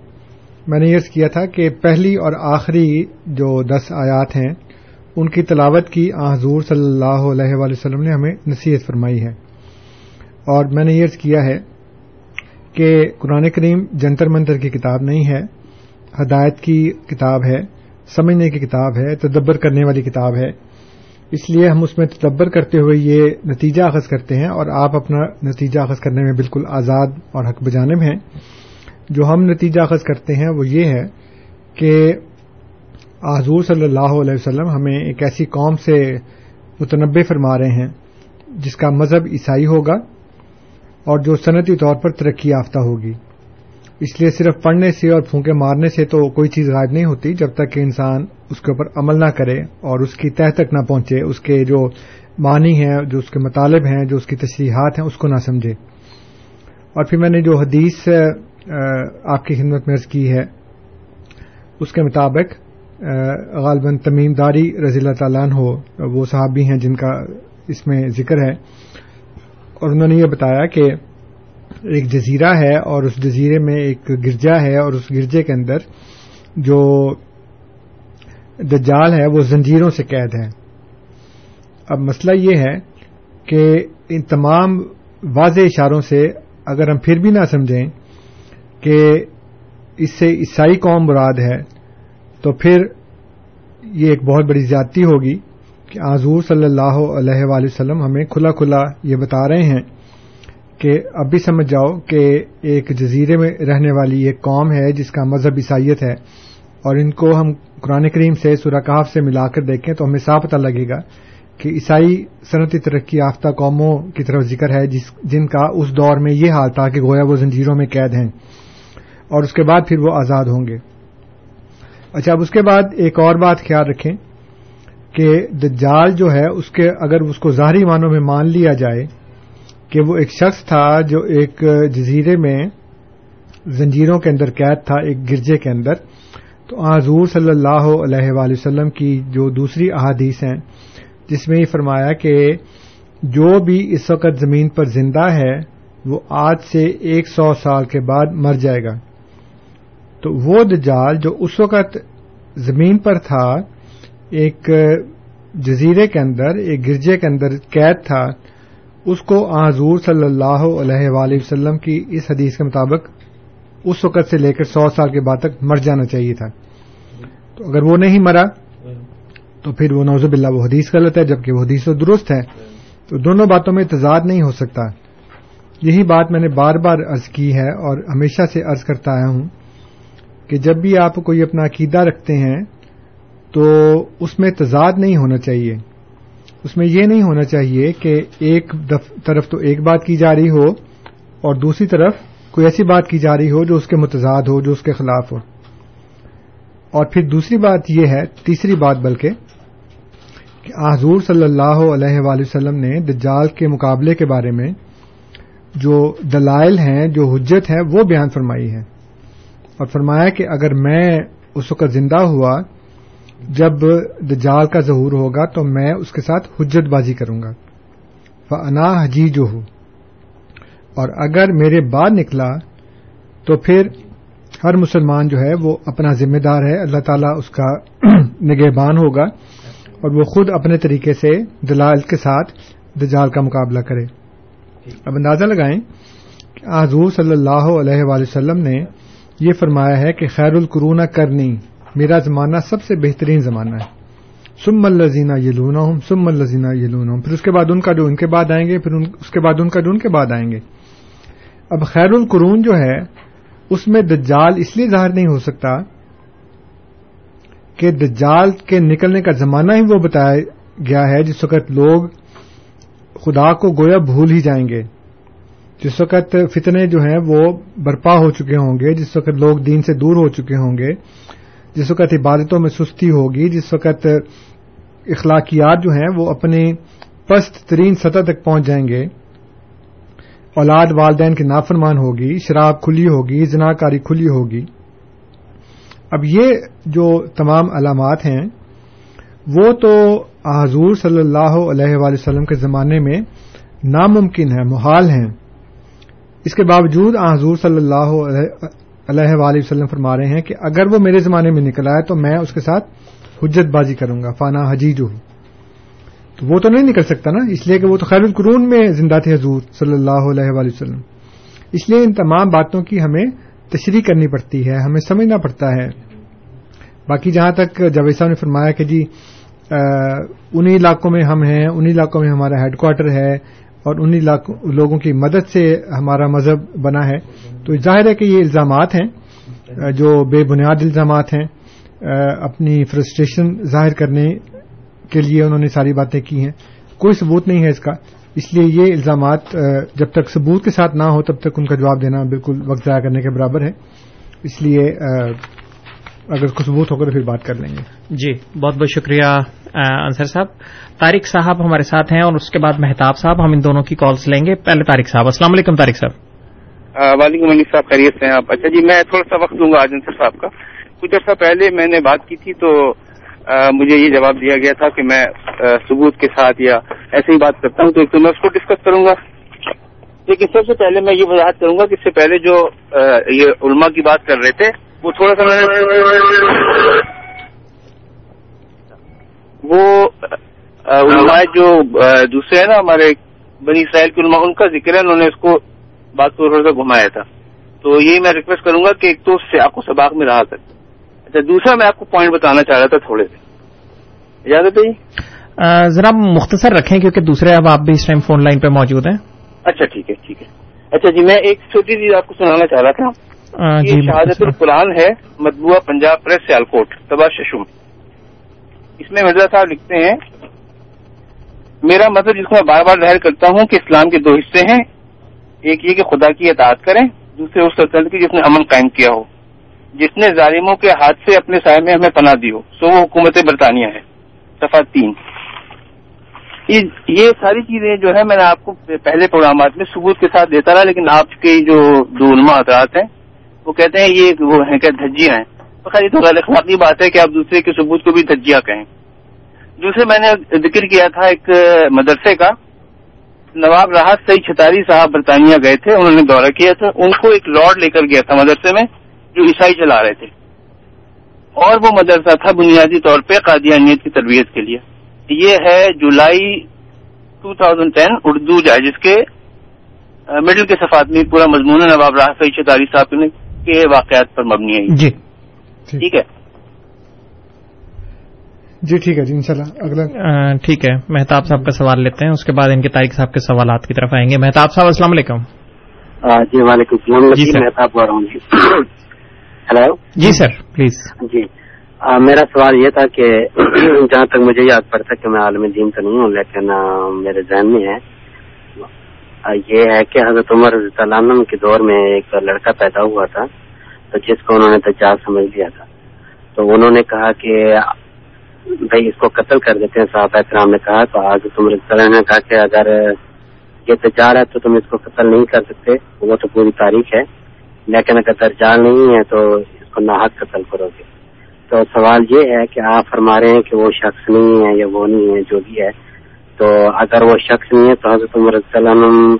میں نے یہ کیا تھا کہ پہلی اور آخری جو دس آیات ہیں، ان کی تلاوت کی حضور صلی اللہ علیہ وآلہ وسلم نے ہمیں نصیحت فرمائی ہے۔ اور میں نے یہ کیا ہے کہ قرآن کریم جنتر منتر کی کتاب نہیں ہے، ہدایت کی کتاب ہے، سمجھنے کی کتاب ہے، تدبر کرنے والی کتاب ہے۔ اس لیے ہم اس میں تدبر کرتے ہوئے یہ نتیجہ اخذ کرتے ہیں اور آپ اپنا نتیجہ اخذ کرنے میں بالکل آزاد اور حق بجانب ہیں۔ جو ہم نتیجہ اخذ کرتے ہیں وہ یہ ہے کہ حضور صلی اللہ علیہ وسلم ہمیں ایک ایسی قوم سے متنبع فرما رہے ہیں جس کا مذہب عیسائی ہوگا اور جو صنعتی طور پر ترقی یافتہ ہوگی۔ اس لیے صرف پڑھنے سے اور پھونکے مارنے سے تو کوئی چیز غائب نہیں ہوتی جب تک کہ انسان اس کے اوپر عمل نہ کرے اور اس کی تہ تک نہ پہنچے، اس کے جو معنی ہیں، جو اس کے مطالب ہیں، جو اس کی تشریحات ہیں، اس کو نہ سمجھے۔ اور پھر میں نے جو حدیث آپ کی خدمت میں کی ہے، اس کے مطابق غالباً تمیم داری رضی اللہ تعالیٰ ہو وہ صحابی ہیں جن کا اس میں ذکر ہے۔ اور انہوں نے یہ بتایا کہ ایک جزیرہ ہے اور اس جزیرے میں ایک گرجا ہے اور اس گرجے کے اندر جو دجال ہے وہ زنجیروں سے قید ہے اب مسئلہ یہ ہے کہ ان تمام واضح اشاروں سے اگر ہم پھر بھی نہ سمجھیں کہ اس سے عیسائی قوم مراد ہے، تو پھر یہ ایک بہت بڑی زیادتی ہوگی کہ آزور صلی اللہ علیہ وآلہ وسلم ہمیں کھلا کھلا یہ بتا رہے ہیں کہ اب بھی سمجھ جاؤ کہ ایک جزیرے میں رہنے والی ایک قوم ہے جس کا مذہب عیسائیت ہے اور ان کو ہم قرآن کریم سے سورہ کاف سے ملا کر دیکھیں تو ہمیں صاف پتہ لگے گا کہ عیسائی صنعتی ترقی یافتہ قوموں کی طرف ذکر ہے جس جن کا اس دور میں یہ حال تھا کہ گویا وہ زنجیروں میں قید ہیں اور اس کے بعد پھر وہ آزاد ہوں گے۔ اچھا اب اس کے بعد ایک اور بات خیال رکھیں کہ دجال جو ہے اس کے اگر اس کو ظاہری معنوں میں مان لیا جائے کہ وہ ایک شخص تھا جو ایک جزیرے میں زنجیروں کے اندر قید تھا، ایک گرجے کے اندر۔ تو حضور صلی اللہ علیہ وآلہ وسلم کی جو دوسری احادیث ہیں، جس میں یہ فرمایا کہ جو بھی اس وقت زمین پر زندہ ہے، وہ آج سے ایک سو سال کے بعد مر جائے گا۔ تو وہ دجال جو اس وقت زمین پر تھا، ایک جزیرے کے اندر، ایک گرجے کے اندر قید تھا اس کو حضور صلی اللہ علیہ وآلہ وسلم کی اس حدیث کے مطابق اس وقت سے لے کر سو سال کے بعد تک مر جانا چاہیے تھا۔ تو اگر وہ نہیں مرا، تو پھر وہ نوزب اللہ وہ حدیث غلط ہے، جبکہ وہ حدیث و درست ہے۔ تو دونوں باتوں میں تضاد نہیں ہو سکتا۔ یہی بات میں نے بار بار عرض کی ہے اور ہمیشہ سے عرض کرتا آیا ہوں کہ جب بھی آپ کوئی اپنا عقیدہ رکھتے ہیں، تو اس میں تضاد نہیں ہونا چاہیے۔ اس میں یہ نہیں ہونا چاہیے کہ ایک طرف تو ایک بات کی جا رہی ہو اور دوسری طرف کوئی ایسی بات کی جا رہی ہو جو اس کے متضاد ہو، جو اس کے خلاف ہو۔ اور پھر دوسری بات یہ ہے، تیسری بات بلکہ، کہ حضور صلی اللہ علیہ وآلہ وسلم نے دجال کے مقابلے کے بارے میں جو دلائل ہیں، جو حجت ہے، وہ بیان فرمائی ہے اور فرمایا کہ اگر میں اس وقت زندہ ہوا جب دجال کا ظہور ہوگا تو میں اس کے ساتھ حجت بازی کروں گا۔ فنا حجی جو ہوں اور اگر میرے بعد نکلا تو پھر ہر مسلمان جو ہے وہ اپنا ذمہ دار ہے اللہ تعالیٰ اس کا نگہبان ہوگا اور وہ خود اپنے طریقے سے دلال کے ساتھ دجال کا مقابلہ کرے۔ اب اندازہ لگائیں کہ حضور صلی اللہ علیہ وآلہ وسلم نے یہ فرمایا ہے کہ خیر القرون کرنی۔ میرا زمانہ سب سے بہترین زمانہ ہے۔ سم الزینہ یہ لونا ہوں سم الزینہ یہ لونا ہوں پھر اس کے بعد ان کا جو ان کے بعد آئیں گے، پھر اس کے بعد ان کا جو ان کے بعد آئیں گے۔ اب خیر القرون جو ہے، اس میں دجال اس لیے ظاہر نہیں ہو سکتا کہ دجال کے نکلنے کا زمانہ ہی وہ بتایا گیا ہے جس وقت لوگ خدا کو گویا بھول ہی جائیں گے۔ جس وقت فتنے جو ہیں وہ برپا ہو چکے ہوں گے، جس وقت لوگ دین سے دور ہو چکے ہوں گے۔ جس وقت عبادتوں میں سستی ہوگی، جس وقت اخلاقیات جو ہیں وہ اپنی پست ترین سطح تک پہنچ جائیں گے، اولاد والدین کی نافرمان ہوگی، شراب کھلی ہوگی، زناکاری کھلی ہوگی۔ اب یہ جو تمام علامات ہیں، وہ تو حضور صلی اللہ علیہ وآلہ وسلم کے زمانے میں ناممکن ہے محال ہیں۔ اس کے باوجود حضور صلی اللہ علیہ وآلہ وسلم فرما رہے ہیں کہ اگر وہ میرے زمانے میں نکل آئے تو میں اس کے ساتھ حجت بازی کروں گا، فانا حجیج ہوں تو وہ تو نہیں نکل سکتا نا، اس لیے کہ وہ تو خیر القرون میں زندہ تھے حضور صلی اللہ علیہ وآلہ وسلم۔ اس لیے ان تمام باتوں کی ہمیں تشریح کرنی پڑتی ہے، ہمیں سمجھنا پڑتا ہے۔ باقی جہاں تک جاوید صاحب نے فرمایا کہ جی انہی علاقوں میں ہم ہیں، انہی علاقوں میں ہمارا ہیڈ کوارٹر ہے اور انہی لوگوں کی مدد سے ہمارا مذہب بنا ہے۔ تو ظاہر ہے کہ یہ الزامات ہیں، جو بے بنیاد الزامات ہیں اپنی فرسٹریشن ظاہر کرنے کے لیے انہوں نے ساری باتیں کی ہیں۔ کوئی ثبوت نہیں ہے اس کا۔ اس لیے یہ الزامات جب تک ثبوت کے ساتھ نہ ہو تب تک ان کا جواب دینا بالکل وقت ضائع کرنے کے برابر ہے۔ اس لیے اگر کچھ ثبوت ہوگا تو پھر بات کر لیں گے۔ جی بہت بہت شکریہ انصر صاحب۔ طارق صاحب ہمارے ساتھ ہیں اور اس کے بعد مہتاب صاحب ہم ان دونوں کی کالس لیں گے۔ پہلے طارق صاحب السلام علیکم طارق صاحب۔ وعلیکم علی صاحب خیریت سے ہیں آپ؟ اچھا جی میں تھوڑا سا وقت دوں گا آج انصر صاحب کا۔ کچھ عرصہ پہلے میں نے بات کی تھی تو مجھے یہ جواب دیا گیا تھا کہ میں ثبوت کے ساتھ یا ایسے ہی بات کرتا ہوں تو ایک تو میں اس کو ڈسکس کروں گا۔ لیکن سب سے پہلے میں یہ وضاحت کروں گا کہ اس سے پہلے جو یہ علماء کی بات کر رہے تھے وہ تھوڑا سا وہ علماء جو دوسرے ہیں نا ہمارے بنی اسرائیل کے علماء ان کا ذکر ہے انہوں نے اس کو بات کو تھوڑا سا گھمایا تھا۔ تو یہی میں ریکویسٹ کروں گا کہ ایک تو اس سے آپ کو سباق میں رہا سکتے اچھا دوسرا میں آپ کو پوائنٹ بتانا چاہ رہا تھا تھوڑے سے۔ اجازت ہے ذرا مختصر رکھیں کیونکہ دوسرے اب آپ بھی اس ٹائم فون لائن پہ موجود ہیں۔ اچھا ٹھیک ہے ٹھیک ہے۔ اچھا جی میں ایک چھوٹی چیز آپ کو سنانا چاہ رہا تھا۔ جی شہادت القرآن ہے مطبوعہ پنجاب پریس سیالکوٹ تبا ششم۔ اس میں مرزا صاحب لکھتے ہیں میرا مطلب جس کو میں بار بار ظاہر کرتا ہوں کہ اسلام کے دو حصے ہیں ایک یہ کہ خدا کی اطاعت کریں دوسرے اس سلطنت کی جس نے امن قائم کیا ہو۔ جس نے ظالموں کے ہاتھ سے اپنے سائے میں ہمیں پناہ دی ہو۔ سو وہ حکومت برطانیہ ہے۔ صفحہ تین۔ یہ یہ ساری چیزیں جو ہے میں نے آپ کو پہلے پروگرامات میں ثبوت کے ساتھ دیتا رہا لیکن آپ کے جو دو علماء حضرات ہیں وہ کہتے ہیں یہ وہ ہیں کہ دھجیاں ہیں۔ تو خیر یہ تو غیر اخلاقی بات ہے کہ آپ دوسرے کے ثبوت کو بھی دھجیاں کہیں۔ دوسرے میں نے ذکر کیا تھا ایک مدرسے کا۔ نواب راحت سعید چھتاری صاحب برطانیہ گئے تھے، انہوں نے دورہ کیا تھا۔ ان کو ایک لارڈ لے کر گیا تھا مدرسے میں جو عیسائی چلا رہے تھے۔ اور وہ مدرسہ تھا بنیادی طور پہ قادیانیت کی تربیت کے لیے۔ یہ ہے جولائی 2010 اردو جو جس کے مڈل کے صفات میں پورا مضمون ہے۔ نواب راہ سعید چتاری صاحب نے کے واقعات پر مبنی ہے۔ جی۔ ٹھیک۔ ہے۔ جی ٹھیک ہے جی انشاءاللہ۔ اگلا۔ ٹھیک ہے۔ مہتاب صاحب کا سوال لیتے ہیں۔ اس کے بعد ان کے طارق صاحب کے سوالات کی طرف آئیں گے۔ مہتاب صاحب السلام علیکم۔ جی وعلیکم السلام۔ جی، سر. مہتاب ہوں۔ جی ہلو جی سر پلیز۔ جی۔ میرا سوال یہ تھا کہ جہاں تک مجھے یاد پڑتا کہ میں عالم دین تو نہیں ہوں لیکن میرے ذہن میں ہے یہ ہے کہ حضرت عمر رضی اللہ عنہ کے دور میں ایک لڑکا پیدا ہوا تھا، تو جس کو انہوں نے دجال سمجھ لیا تھا۔ تو انہوں نے کہا کہ بھائی اس کو قتل کر دیتے ہیں، صحابہ کرام نے کہا، تو حضرت عمر رضی اللہ عنہ نے کہا کہ اگر یہ دجال ہے تو تم اس کو قتل نہیں کر سکتے، وہ تو پوری تاریخ ہے۔ لیکن اگر دجال نہیں ہے تو اس کو ناحق قتل کرو گے۔ تو سوال یہ ہے کہ آپ فرما رہے ہیں کہ وہ شخص نہیں ہے یا وہ نہیں ہے، جو بھی ہے۔ تو اگر وہ شخص نہیں ہے تو حضرت عمر عنہ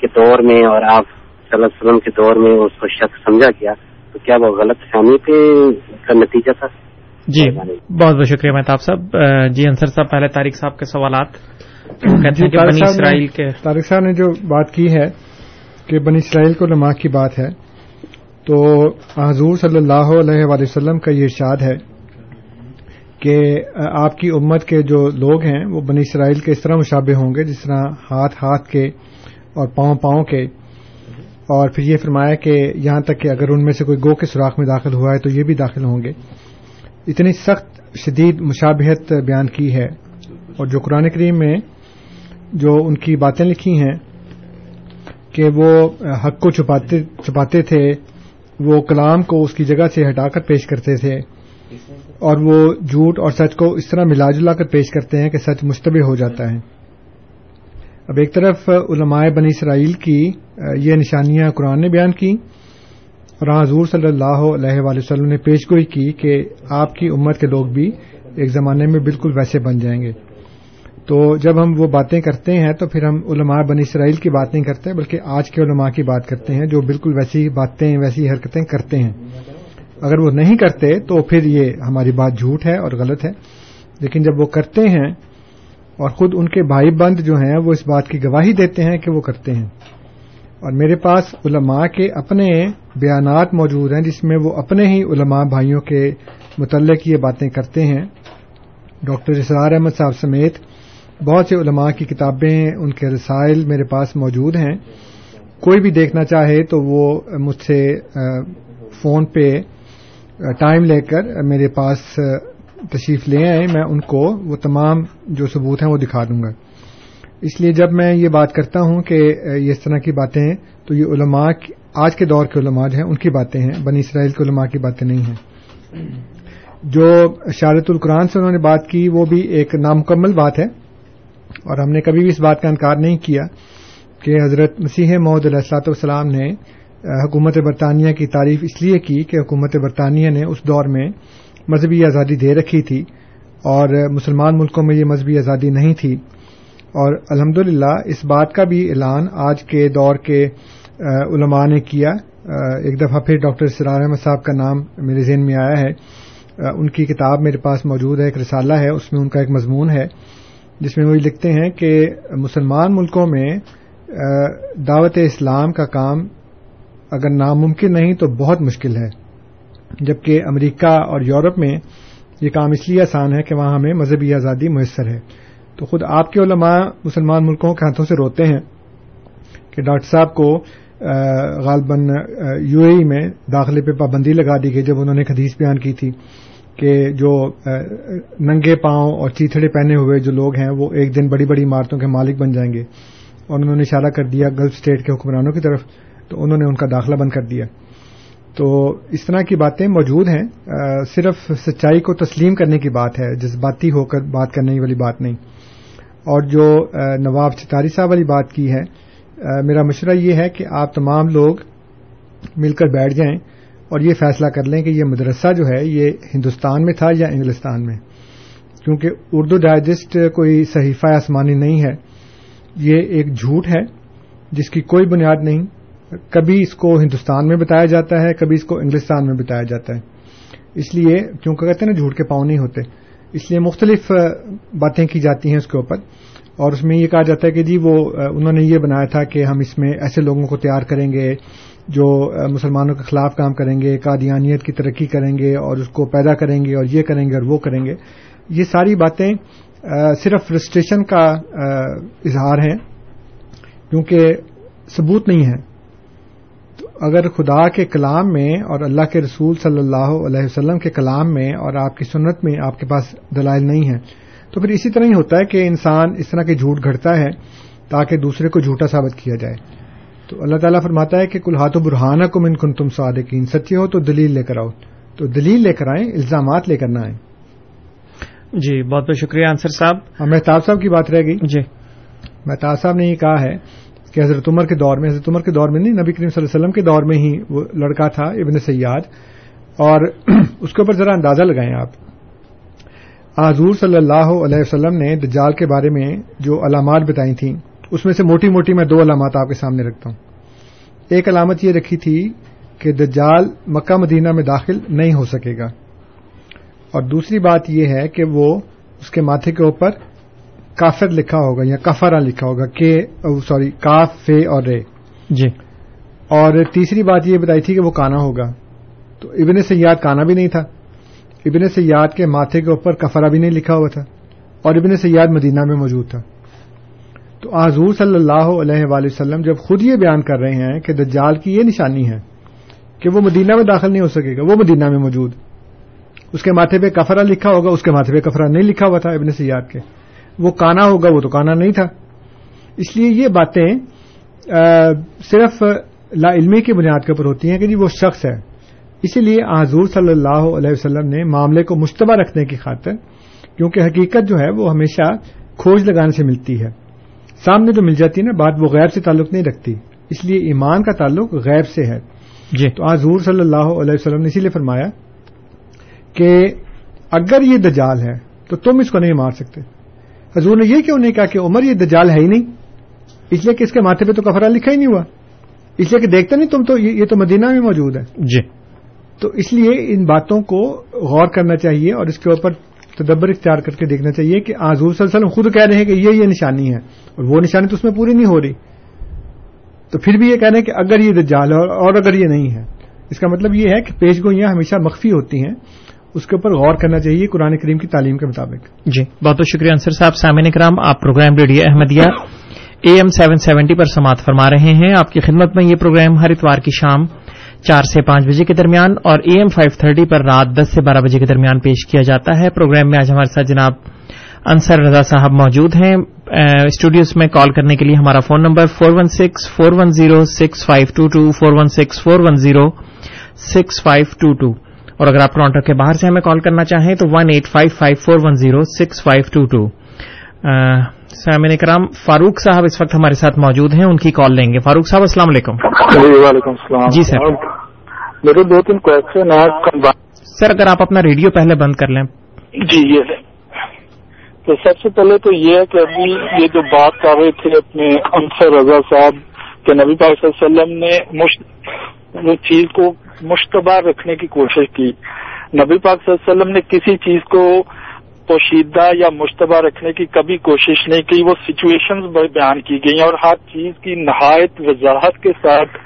کے دور میں اور آپ صلی اللہ علیہ وسلم کے دور میں اس کو شخص سمجھا گیا تو کیا وہ غلط فہمی پہ کا نتیجہ تھا؟ جی بہت بہت شکریہ مہتاب صاحب۔ جی انصر صاحب پہلے طارق صاحب کے سوالات۔ جی طارق بنی صاحب نے- اسرائیل کے طارق صاحب نے جو بات کی ہے کہ بنی اسرائیل کو علماء کی بات ہے تو حضور صلی اللہ علیہ وآلہ وسلم کا یہ ارشاد ہے کہ آپ کی امت کے جو لوگ ہیں، وہ بنی اسرائیل کے اس طرح مشابہ ہوں گے، جس طرح ہاتھ ہاتھ کے اور پاؤں پاؤں کے۔ اور پھر یہ فرمایا کہ یہاں تک کہ اگر ان میں سے کوئی گو کے سوراخ میں داخل ہوا ہے، تو یہ بھی داخل ہوں گے۔ اتنی سخت شدید مشابہت بیان کی ہے۔ اور جو قرآن کریم میں جو ان کی باتیں لکھی ہیں کہ وہ حق کو چھپاتے چھپاتے تھے، وہ کلام کو اس کی جگہ سے ہٹا کر پیش کرتے تھے۔ جی اور وہ جھوٹ اور سچ کو اس طرح ملا جلا کر پیش کرتے ہیں کہ سچ مشتبہ ہو جاتا ہے۔ اب ایک طرف علماء بنی اسرائیل کی یہ نشانیاں قرآن نے بیان کی اور ہاں حضور صلی اللہ علیہ وآلہ وسلم نے پیش گوئی کی کہ آپ کی امت کے لوگ بھی ایک زمانے میں بالکل ویسے بن جائیں گے۔ تو جب ہم وہ باتیں کرتے ہیں تو پھر ہم علماء بنی اسرائیل کی بات نہیں کرتے بلکہ آج کے علماء کی بات کرتے ہیں جو بالکل ویسی باتیں، ویسی حرکتیں کرتے ہیں۔ اگر وہ نہیں کرتے تو پھر یہ ہماری بات جھوٹ ہے اور غلط ہے۔ لیکن جب وہ کرتے ہیں اور خود ان کے بھائی بند جو ہیں وہ اس بات کی گواہی دیتے ہیں کہ وہ کرتے ہیں۔ اور میرے پاس علماء کے اپنے بیانات موجود ہیں جس میں وہ اپنے ہی علماء بھائیوں کے متعلق یہ باتیں کرتے ہیں۔ ڈاکٹر اسرار احمد صاحب سمیت بہت سے علماء کی کتابیں ان کے رسائل میرے پاس موجود ہیں۔ کوئی بھی دیکھنا چاہے تو وہ مجھ سے فون پہ ٹائم لے کر میرے پاس تشریف لے آئیں میں ان کو وہ تمام جو ثبوت ہیں وہ دکھا دوں گا۔ اس لیے جب میں یہ بات کرتا ہوں کہ یہ اس طرح کی باتیں ہیں، تو یہ علماء آج کے دور کے علماء جو ہیں، ان کی باتیں ہیں، بنی اسرائیل کے علماء کی باتیں نہیں ہیں۔ جو شارت القرآن سے انہوں نے بات کی، وہ بھی ایک نامکمل بات ہے۔ اور ہم نے کبھی بھی اس بات کا انکار نہیں کیا کہ حضرت مسیح محدود علیہ السلاط والسلام نے حکومت برطانیہ کی تعریف اس لیے کی کہ حکومت برطانیہ نے اس دور میں مذہبی آزادی دے رکھی تھی اور مسلمان ملکوں میں یہ مذہبی آزادی نہیں تھی۔ اور الحمد اس بات کا بھی اعلان آج کے دور کے علماء نے کیا۔ ایک دفعہ پھر ڈاکٹر سرار احمد صاحب کا نام میرے ذہن میں آیا ہے۔ ان کی کتاب میرے پاس موجود ہے، ایک رسالہ ہے، اس میں ان کا ایک مضمون ہے، جس میں وہ لکھتے ہیں کہ مسلمان ملکوں میں دعوت اسلام کا کام اگر ناممکن نہیں تو بہت مشکل ہے۔ جبکہ امریکہ اور یورپ میں یہ کام اس لیے آسان ہے کہ وہاں ہمیں مذہبی آزادی میسر ہے۔ تو خود آپ کے علماء مسلمان ملکوں کے ہاتھوں سے روتے ہیں کہ ڈاکٹر صاحب کو غالباً یو اے ای میں داخلے پہ پابندی لگا دی گئی جب انہوں نے حدیث بیان کی تھی کہ جو ننگے پاؤں اور چیتھڑے پہنے ہوئے جو لوگ ہیں وہ ایک دن بڑی بڑی عمارتوں کے مالک بن جائیں گے۔ اور انہوں نے اشارہ کر دیا گلف اسٹیٹ کے حکمرانوں کی طرف تو انہوں نے ان کا داخلہ بند کر دیا۔ تو اس طرح کی باتیں موجود ہیں۔ صرف سچائی کو تسلیم کرنے کی بات ہے، جذباتی ہو کر بات کرنے والی بات نہیں۔ اور جو نواب ستاری صاحب والی بات کی ہے میرا مشورہ یہ ہے کہ آپ تمام لوگ مل کر بیٹھ جائیں اور یہ فیصلہ کر لیں کہ یہ مدرسہ جو ہے، یہ ہندوستان میں تھا یا انگلستان میں۔ کیونکہ اردو ڈائجسٹ کوئی صحیفہ آسمانی نہیں ہے۔ یہ ایک جھوٹ ہے جس کی کوئی بنیاد نہیں۔ کبھی اس کو ہندوستان میں بتایا جاتا ہے، کبھی اس کو انگلستان میں بتایا جاتا ہے۔ اس لیے کیونکہ کہتے ہیں نا جھوٹ کے پاؤں نہیں ہوتے۔ اس لیے مختلف باتیں کی جاتی ہیں اس کے اوپر۔ اور اس میں یہ کہا جاتا ہے کہ جی وہ انہوں نے یہ بنایا تھا کہ ہم اس میں ایسے لوگوں کو تیار کریں گے جو مسلمانوں کے خلاف کام کریں گے، قادیانیت کی ترقی کریں گے اور اس کو پیدا کریں گے اور یہ کریں گے اور وہ کریں گے۔ یہ ساری باتیں صرف فرسٹریشن کا اظہار ہیں۔ کیونکہ ثبوت نہیں ہے۔ اگر خدا کے کلام میں اور اللہ کے رسول صلی اللہ علیہ وسلم کے کلام میں اور آپ کی سنت میں آپ کے پاس دلائل نہیں ہے تو پھر اسی طرح ہی ہوتا ہے کہ انسان اس طرح کے جھوٹ گھڑتا ہے تاکہ دوسرے کو جھوٹا ثابت کیا جائے۔ تو اللہ تعالیٰ فرماتا ہے کہ کل ہاتھ و برہانہ کو من کن تم صادقین سچے ہو تو دلیل لے کر آؤ۔ تو دلیل لے کر آئیں الزامات لے کر نہ آئیں۔ جی بہت بہت شکریہ آنسر صاحب۔ مہتاب صاحب کی بات رہ گئی۔ جی۔ مہتاب صاحب نے یہ کہا ہے کہ حضرت عمر کے دور میں، حضرت عمر کے دور میں نہیں، نبی کریم صلی اللہ علیہ وسلم کے دور میں ہی وہ لڑکا تھا، ابن سیاد۔ اور اس کے اوپر ذرا اندازہ لگائیں آپ۔ حضور صلی اللہ علیہ وسلم نے دجال کے بارے میں جو علامات بتائی تھیں، اس میں سے موٹی موٹی میں دو علامات آپ کے سامنے رکھتا ہوں۔ ایک علامت یہ رکھی تھی کہ دجال مکہ مدینہ میں داخل نہیں ہو سکے گا۔ اور دوسری بات یہ ہے کہ وہ اس کے ماتھے کے اوپر کافر لکھا ہوگا یا کفرا لکھا ہوگا کہ سوری کاف فے اور رے۔ جی۔ اور تیسری بات یہ بتائی تھی کہ وہ کانا ہوگا۔ تو ابن سیاد کانا بھی نہیں تھا۔ ابن سیاد کے ماتھے کے اوپر کفرا بھی نہیں لکھا ہوا تھا۔ اور ابن سیاد مدینہ میں موجود تھا۔ تو حضور صلی اللہ علیہ وآلہ وسلم جب خود یہ بیان کر رہے ہیں کہ دجال کی یہ نشانی ہے کہ وہ مدینہ میں داخل نہیں ہو سکے گا وہ مدینہ میں موجود۔ اس کے ماتھے پہ کفرا لکھا ہوگا اس کے ماتھے پہ کفرا نہیں لکھا ہوا تھا ابن سیاد کے۔ وہ کانا ہوگا وہ تو کانا نہیں تھا۔ اس لیے یہ باتیں صرف لا علمی کی بنیاد کے اوپر ہوتی ہیں کہ جی وہ شخص ہے۔ اسی لیے حضور صلی اللہ علیہ وسلم نے معاملے کو مشتبہ رکھنے کی خاطر کیونکہ حقیقت جو ہے وہ ہمیشہ کھوج لگانے سے ملتی ہے۔ سامنے جو مل جاتی ہے نا بات وہ غیر سے تعلق نہیں رکھتی۔ اس لیے ایمان کا تعلق غیر سے ہے۔ جی۔ تو حضور صلی اللہ علیہ وسلم نے اسی لیے فرمایا کہ اگر یہ دجال ہے تو تم اس کو نہیں مار سکتے۔ حضور نے یہ کیوں نہیں کہا کہ عمر یہ دجال ہے ہی نہیں؟ اس لیے کہ اس کے ماتھے پہ تو کفرا لکھا ہی نہیں ہوا۔ اس لیے کہ دیکھتے نہیں تم تو یہ تو مدینہ میں موجود ہے۔ جی۔ تو اس لیے ان باتوں کو غور کرنا چاہیے اور اس کے اوپر تدبر اختیار کر کے دیکھنا چاہیے کہ آزور صلی اللہ علیہ وسلم خود کہہ رہے ہیں کہ یہ یہ نشانی ہے اور وہ نشانی تو اس میں پوری نہیں ہو رہی۔ تو پھر بھی یہ کہہ رہے ہیں کہ اگر یہ دجال ہے اور اگر یہ نہیں ہے۔ اس کا مطلب یہ ہے کہ پیش گوئیاں ہمیشہ مخفی ہوتی ہیں۔ اس کے اوپر غور کرنا چاہیے قرآن کریم کی تعلیم کے مطابق۔ جی بہت بہت شکریہ انصر صاحب، سامعین کرام آپ programme radio Ahmadiyya A M seven seventy پر سماعت فرما رہے ہیں۔ آپ کی خدمت میں یہ پروگرام ہر اتوار کی شام چار سے پانچ بجے کے درمیان اور اے ایم فائیو تھرٹی پر رات دس سے بارہ بجے کے درمیان پیش کیا جاتا ہے۔ پروگرام میں آج ہمارے ساتھ جناب انصر رضا صاحب موجود ہیں۔ اسٹوڈیوز میں کال کرنے کے لیے ہمارا phone number four one six four one zero six five two two, four one six four one zero six five two two. اور اگر آپ ٹورانٹو کے باہر سے ہمیں کال کرنا چاہیں تو one eight five five four one zero six five two two سامعین کرام فاروق صاحب اس وقت ہمارے ساتھ موجود ہیں ان کی کال لیں گے۔ فاروق صاحب السلام علیکم۔ جی وعلیکم السلام۔ جی سر۔ میرے دو تین کوشچن ہیں سر اگر آپ اپنا ریڈیو پہلے بند کر لیں۔ جی یہ تو سب سے پہلے تو یہ ہے کہ ابھی یہ جو بات کر رہے تھے اپنے انصر رضا صاحب کہ نبی پاک صلی اللہ علیہ وسلم نے وہ چیز کو مشتبہ رکھنے کی کوشش کی۔ نبی پاک صلی اللہ علیہ وسلم نے کسی چیز کو پوشیدہ یا مشتبہ رکھنے کی کبھی کوشش نہیں کی، وہ سچویشنز بیان کی گئی اور ہر چیز کی نہایت وضاحت کے ساتھ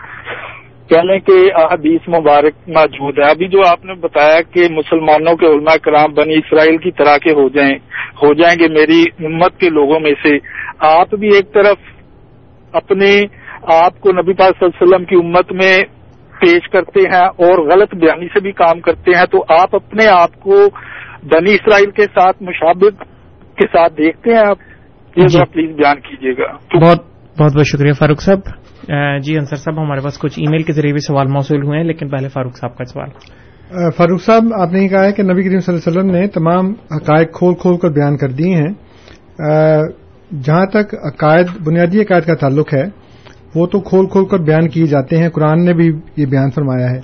کہنے کے احادیث مبارک موجود ہے۔ ابھی جو آپ نے بتایا کہ مسلمانوں کے علماء کرام بنی اسرائیل کی طرح کے ہو جائیں ہو جائیں گے میری امت کے لوگوں میں سے، آپ بھی ایک طرف اپنے آپ کو نبی پاک صلی اللہ علیہ وسلم کی امت میں پیش کرتے ہیں اور غلط بیانی سے بھی کام کرتے ہیں تو آپ اپنے آپ کو بنی اسرائیل کے ساتھ مشابت کے ساتھ دیکھتے ہیں آپ؟ یہ جی. پلیز بیان کیجیے گا۔ بہت بہت بہت شکریہ فاروق صاحب۔ جی انصر صاحب ہمارے پاس کچھ ای میل کے ذریعے بھی سوال موصول ہوئے ہیں لیکن پہلے فاروق صاحب کا سوال۔ فاروق صاحب آپ نے یہ کہا ہے کہ نبی کریم صلی اللہ علیہ وسلم نے تمام حقائق کھول کھول کر بیان کر دیے ہیں۔ جہاں تک عقائد بنیادی عقائد کا تعلق ہے وہ تو کھول کھول کر بیان کیے جاتے ہیں۔ قرآن نے بھی یہ بیان فرمایا ہے۔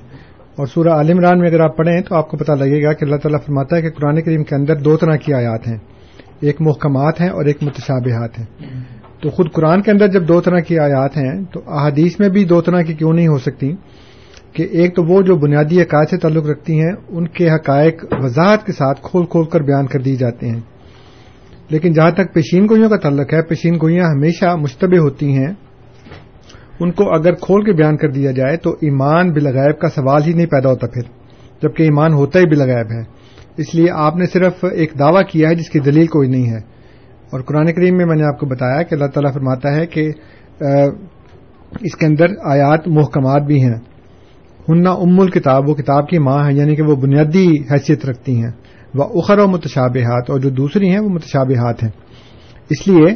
اور سورہ عال عمران میں اگر آپ پڑھیں تو آپ کو پتہ لگے گا کہ اللہ تعالیٰ فرماتا ہے کہ قرآن کریم کے اندر دو طرح کی آیات ہیں۔ ایک محکمات ہیں اور ایک متشابہات ہیں۔ تو خود قرآن کے اندر جب دو طرح کی آیات ہیں تو احادیث میں بھی دو طرح کی کیوں نہیں ہو سکتی؟ کہ ایک تو وہ جو بنیادی عقائد سے تعلق رکھتی ہیں، ان کے حقائق وضاحت کے ساتھ کھول کھول کر بیان کر دی جاتے ہیں۔ لیکن جہاں تک پیشین گوئیوں کا تعلق ہے، پیشین گوئیاں ہمیشہ مشتبہ ہوتی ہیں۔ ان کو اگر کھول کے بیان کر دیا جائے تو ایمان بلغیب کا سوال ہی نہیں پیدا ہوتا پھر، جبکہ ایمان ہوتا ہی بلغیب ہے۔ اس لیے آپ نے صرف ایک دعویٰ کیا ہے جس کی دلیل کوئی نہیں ہے۔ اور قرآن کریم میں میں نے آپ کو بتایا کہ اللہ تعالیٰ فرماتا ہے کہ اس کے اندر آیات محکمات بھی ہیں۔ ہننا ام الکتاب، وہ کتاب کی ماں ہے یعنی کہ وہ بنیادی حیثیت رکھتی ہیں۔ وہ اخر و متشابہات، اور جو دوسری ہیں وہ متشابہات ہیں۔ اس لیے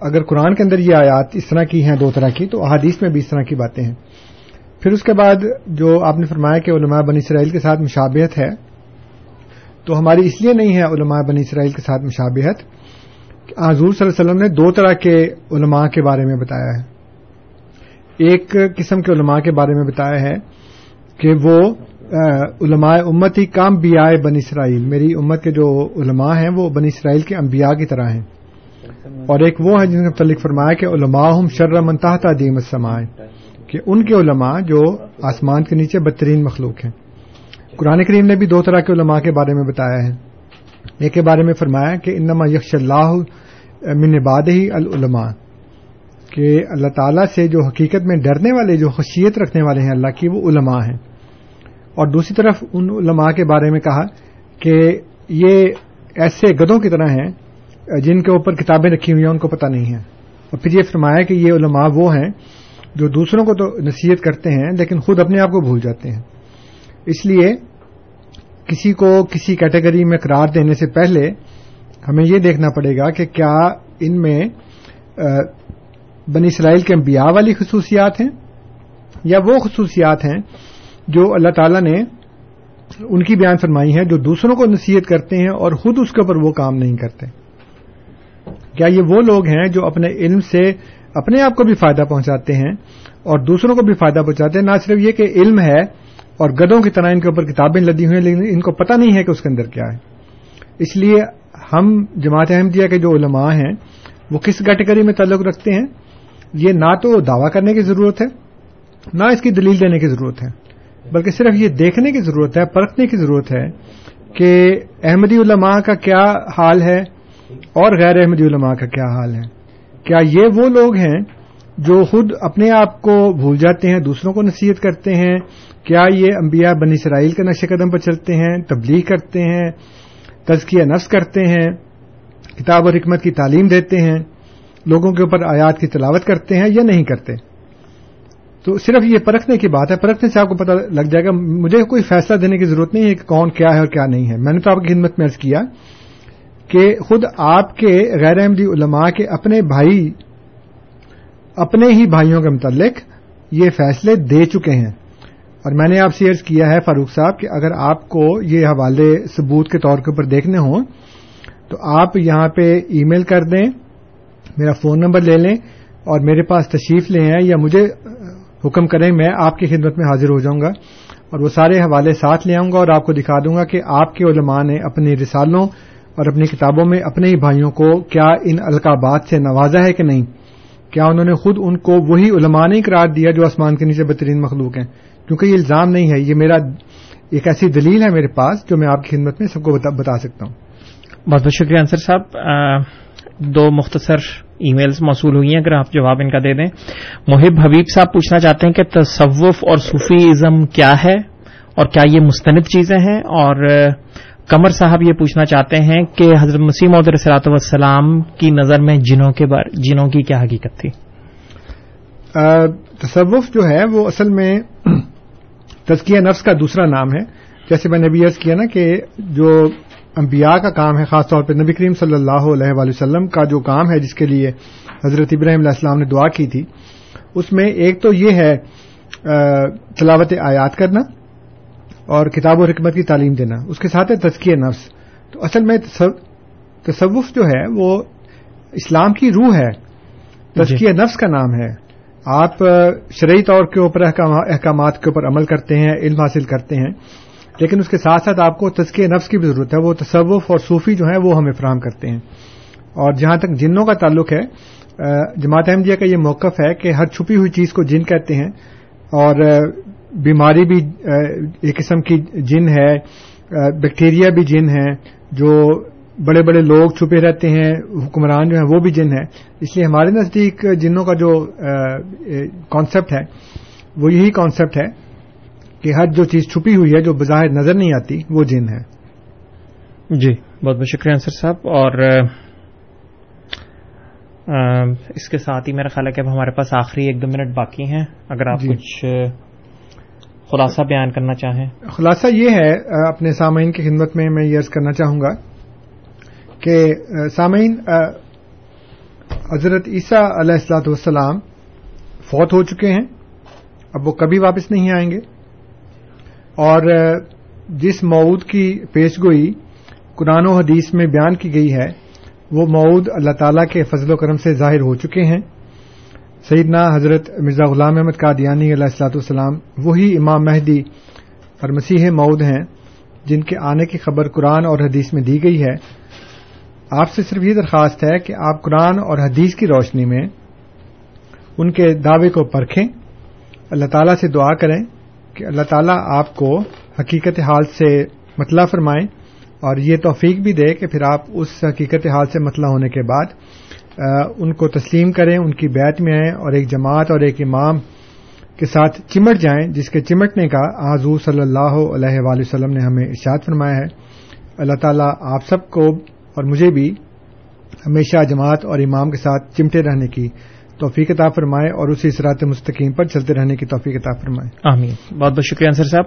اگر قرآن کے اندر یہ آیات اس طرح کی ہیں، دو طرح کی، تو احادیث میں بھی اس طرح کی باتیں ہیں۔ پھر اس کے بعد جو آپ نے فرمایا کہ علماء بنی اسرائیل کے ساتھ مشابہت ہے، تو ہماری اس لیے نہیں ہے علماء بنی اسرائیل کے ساتھ مشابہت۔ حضور صلی اللہ علیہ وسلم نے دو طرح کے علماء کے بارے میں بتایا ہے۔ ایک قسم کے علماء کے بارے میں بتایا ہے کہ وہ علماء امتی کام بیاء بنی اسرائیل۔ میری امت کے جو علماء ہیں، وہ بنی اسرائیل کے انبیاء کی طرح ہیں۔ اور ایک وہ ہے جن کے متعلق فرمایا کہ علماء ہم شر منتاحتا دیم السمائے کہ ان کے علماء جو آسمان کے نیچے بدترین مخلوق ہیں۔ قرآن کریم نے بھی دو طرح کے علماء کے بارے میں بتایا ہے۔ ایک کے بارے میں فرمایا کہ انما یکش اللہ من باد ہی العلماء، کہ اللہ تعالیٰ سے جو حقیقت میں ڈرنے والے، جو خشیت رکھنے والے ہیں اللہ کی، وہ علماء ہیں۔ اور دوسری طرف ان علماء کے بارے میں کہا کہ یہ ایسے گدوں کی طرح ہیں جن کے اوپر کتابیں رکھی ہوئی ہیں، ان کو پتہ نہیں ہے۔ اور پھر یہ فرمایا کہ یہ علماء وہ ہیں جو دوسروں کو تو نصیحت کرتے ہیں، لیکن خود اپنے آپ کو بھول جاتے ہیں۔ اس لیے کسی کو کسی کیٹیگری میں قرار دینے سے پہلے ہمیں یہ دیکھنا پڑے گا کہ کیا ان میں بنی اسرائیل کے انبیاء والی خصوصیات ہیں یا وہ خصوصیات ہیں جو اللہ تعالی نے ان کی بیان فرمائی ہے جو دوسروں کو نصیحت کرتے ہیں اور خود اس کے اوپر وہ کام نہیں کرتے۔ کیا یہ وہ لوگ ہیں جو اپنے علم سے اپنے آپ کو بھی فائدہ پہنچاتے ہیں اور دوسروں کو بھی فائدہ پہنچاتے ہیں؟ نہ صرف یہ کہ علم ہے اور گدوں کی طرح ان کے اوپر کتابیں لدی ہوئی ہیں، لیکن ان کو پتہ نہیں ہے کہ اس کے اندر کیا ہے۔ اس لیے ہم جماعت احمدیہ کے جو علماء ہیں، وہ کس کیٹیگری میں تعلق رکھتے ہیں؟ یہ نہ تو دعوی کرنے کی ضرورت ہے، نہ اس کی دلیل دینے کی ضرورت ہے، بلکہ صرف یہ دیکھنے کی ضرورت ہے، پرکھنے کی ضرورت ہے کہ احمدی علماء کا کیا حال ہے اور غیر احمدی علماء کا کیا حال ہے؟ کیا یہ وہ لوگ ہیں جو خود اپنے آپ کو بھول جاتے ہیں، دوسروں کو نصیحت کرتے ہیں؟ کیا یہ انبیاء بنی اسرائیل کے نقش قدم پر چلتے ہیں، تبلیغ کرتے ہیں، تزکیہ نفس کرتے ہیں، کتاب اور حکمت کی تعلیم دیتے ہیں، لوگوں کے اوپر آیات کی تلاوت کرتے ہیں یا نہیں کرتے؟ تو صرف یہ پرکھنے کی بات ہے، پرکھنے سے آپ کو پتہ لگ جائے گا، مجھے کوئی فیصلہ دینے کی ضرورت نہیں ہے کہ کون کیا ہے اور کیا نہیں ہے۔ میں نے تو آپ کی خدمت میں عرض کیا کہ خود آپ کے غیر احمدی علماء کے اپنے بھائی، اپنے ہی بھائیوں کے متعلق یہ فیصلے دے چکے ہیں۔ اور میں نے آپ سے عرض کیا ہے فاروق صاحب کہ اگر آپ کو یہ حوالے ثبوت کے طور کے اوپر دیکھنے ہوں، تو آپ یہاں پہ ای میل کر دیں، میرا فون نمبر لے لیں اور میرے پاس تشریف لے آئیں یا مجھے حکم کریں، میں آپ کی خدمت میں حاضر ہو جاؤں گا اور وہ سارے حوالے ساتھ لے آؤں گا اور آپ کو دکھا دوں گا کہ آپ کے علماء نے اپنی رسالوں اور اپنی کتابوں میں اپنے ہی بھائیوں کو کیا ان القابات سے نوازا ہے کہ نہیں؟ کیا انہوں نے خود ان کو وہی علماء نہیں قرار دیا جو آسمان کے نیچے بہترین مخلوق ہیں؟ کیونکہ یہ الزام نہیں ہے، یہ میرا ایک ایسی دلیل ہے میرے پاس جو میں آپ کی خدمت میں سب کو بتا سکتا ہوں۔ بہت بہت شکریہ انصر صاحب۔ دو مختصر ای میلز موصول ہوئی ہیں، اگر آپ جواب ان کا دے دیں۔ محب حبیب صاحب پوچھنا چاہتے ہیں کہ تصوف اور صوفیزم کیا ہے اور کیا یہ مستند چیزیں ہیں؟ اور کمر صاحب یہ پوچھنا چاہتے ہیں کہ حضرت مسیم عدر صلاحت وسلام کی نظر میں جنوں کے بار جنوں کی کیا حقیقت تھی؟ تصوف جو ہے وہ اصل میں تزکیہ نفس کا دوسرا نام ہے۔ جیسے میں نے بھی عرض کیا نا کہ جو انبیاء کا کام ہے، خاص طور پہ نبی کریم صلی اللہ علیہ وآلہ وسلم کا جو کام ہے، جس کے لیے حضرت ابراہیم علیہ السلام نے دعا کی تھی، اس میں ایک تو یہ ہے تلاوت آیات کرنا۔ اور کتاب و حکمت کی تعلیم دینا اس کے ساتھ ہے تزکیہ نفس۔ تو اصل میں تصوف جو ہے وہ اسلام کی روح ہے۔ تزکیہ نفس کا نام ہے۔ آپ شرعی طور کے اوپر احکامات کے اوپر عمل کرتے ہیں علم حاصل کرتے ہیں لیکن اس کے ساتھ ساتھ آپ کو تزکیہ نفس کی بھی ضرورت ہے۔ وہ تصوف اور صوفی جو ہیں وہ ہمیں فراہم کرتے ہیں۔ اور جہاں تک جنوں کا تعلق ہے جماعت احمدیہ کا یہ موقف ہے کہ ہر چھپی ہوئی چیز کو جن کہتے ہیں اور بیماری بھی ایک قسم کی جن ہے بیکٹیریا بھی جن ہے جو بڑے بڑے لوگ چھپے رہتے ہیں حکمران جو ہیں وہ بھی جن ہے اس لیے ہمارے نزدیک جنوں کا جو کانسیپٹ ہے وہ یہی کانسیپٹ ہے کہ ہر جو چیز چھپی ہوئی ہے جو بظاہر نظر نہیں آتی وہ جن ہے جی بہت بہت شکریہ انصر صاحب۔ اور اس کے ساتھ ہی میرا خیال ہے کہ اب ہمارے پاس آخری ایک دو منٹ باقی ہیں۔ اگر آپ جی۔ کچھ خلاصہ بیان کرنا چاہیں۔ خلاصہ یہ ہے اپنے سامعین کی خدمت میں میں یہ عرض کرنا چاہوں گا کہ سامعین حضرت عیسیٰ علیہ السلاۃ والسلام فوت ہو چکے ہیں۔ اب وہ کبھی واپس نہیں آئیں گے۔ اور جس مود کی پیشگوئی قرآن و حدیث میں بیان کی گئی ہے، وہ مود اللہ تعالی کے فضل و کرم سے ظاہر ہو چکے ہیں۔ سیدنا حضرت مرزا غلام احمد قادیانی علیہ السلاۃ والسلام، وہی امام مہدی اور مسیح مود ہیں، جن کے آنے کی خبر قرآن اور حدیث میں دی گئی ہے۔ آپ سے صرف یہ درخواست ہے کہ آپ قرآن اور حدیث کی روشنی میں ان کے دعوے کو پرکھیں۔ اللہ تعالیٰ سے دعا کریں کہ اللہ تعالیٰ آپ کو حقیقت حال سے مطلع فرمائیں اور یہ توفیق بھی دے کہ پھر آپ اس حقیقت حال سے مطلع ہونے کے بعد ان کو تسلیم کریں، ان کی بیت میں آئیں اور ایک جماعت اور ایک امام کے ساتھ چمٹ جائیں، جس کے چمٹنے کا حضور صلی اللہ علیہ وآلہ وسلم نے ہمیں ارشاد فرمایا ہے۔ اللہ تعالیٰ آپ سب کو اور مجھے بھی ہمیشہ جماعت اور امام کے ساتھ چمٹے رہنے کی توفیق عطا فرمائے اور اسی اثرات مستقیم پر چلتے رہنے کی توفیق عطا فرمائے۔ آمین۔ بہت بہت شکریہ انصر صاحب۔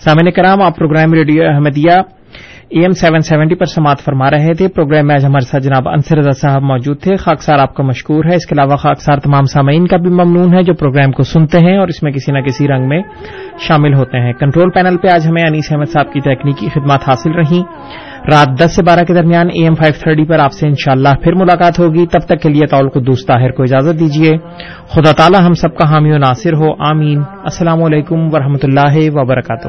سامعین کرام، آپ programme radio Ahmadiyya A M seven seventy پر سماعت فرما رہے تھے۔ پروگرام میں آج ہمارے ساتھ جناب انصر رضا صاحب موجود تھے۔ خاکسار آپ کا مشکور ہے۔ اس کے علاوہ خاکسار تمام سامعین کا بھی ممنون ہے جو پروگرام کو سنتے ہیں اور اس میں کسی نہ کسی رنگ میں شامل ہوتے ہیں۔ کنٹرول پینل پہ آج ہمیں انیس احمد صاحب کی تکنیکی خدمات حاصل رہیں۔ رات دس سے بارہ کے درمیان اے ایم فائیو تھرٹی پر آپ سے انشاءاللہ پھر ملاقات ہوگی۔ تب تک کے لیے طول کو دوست طاہر کو اجازت دیجیے۔ خدا تعالی ہم سب کا حامی و ناصر ہو۔ آمین۔ السلام علیکم ورحمۃ اللہ وبرکاتہ۔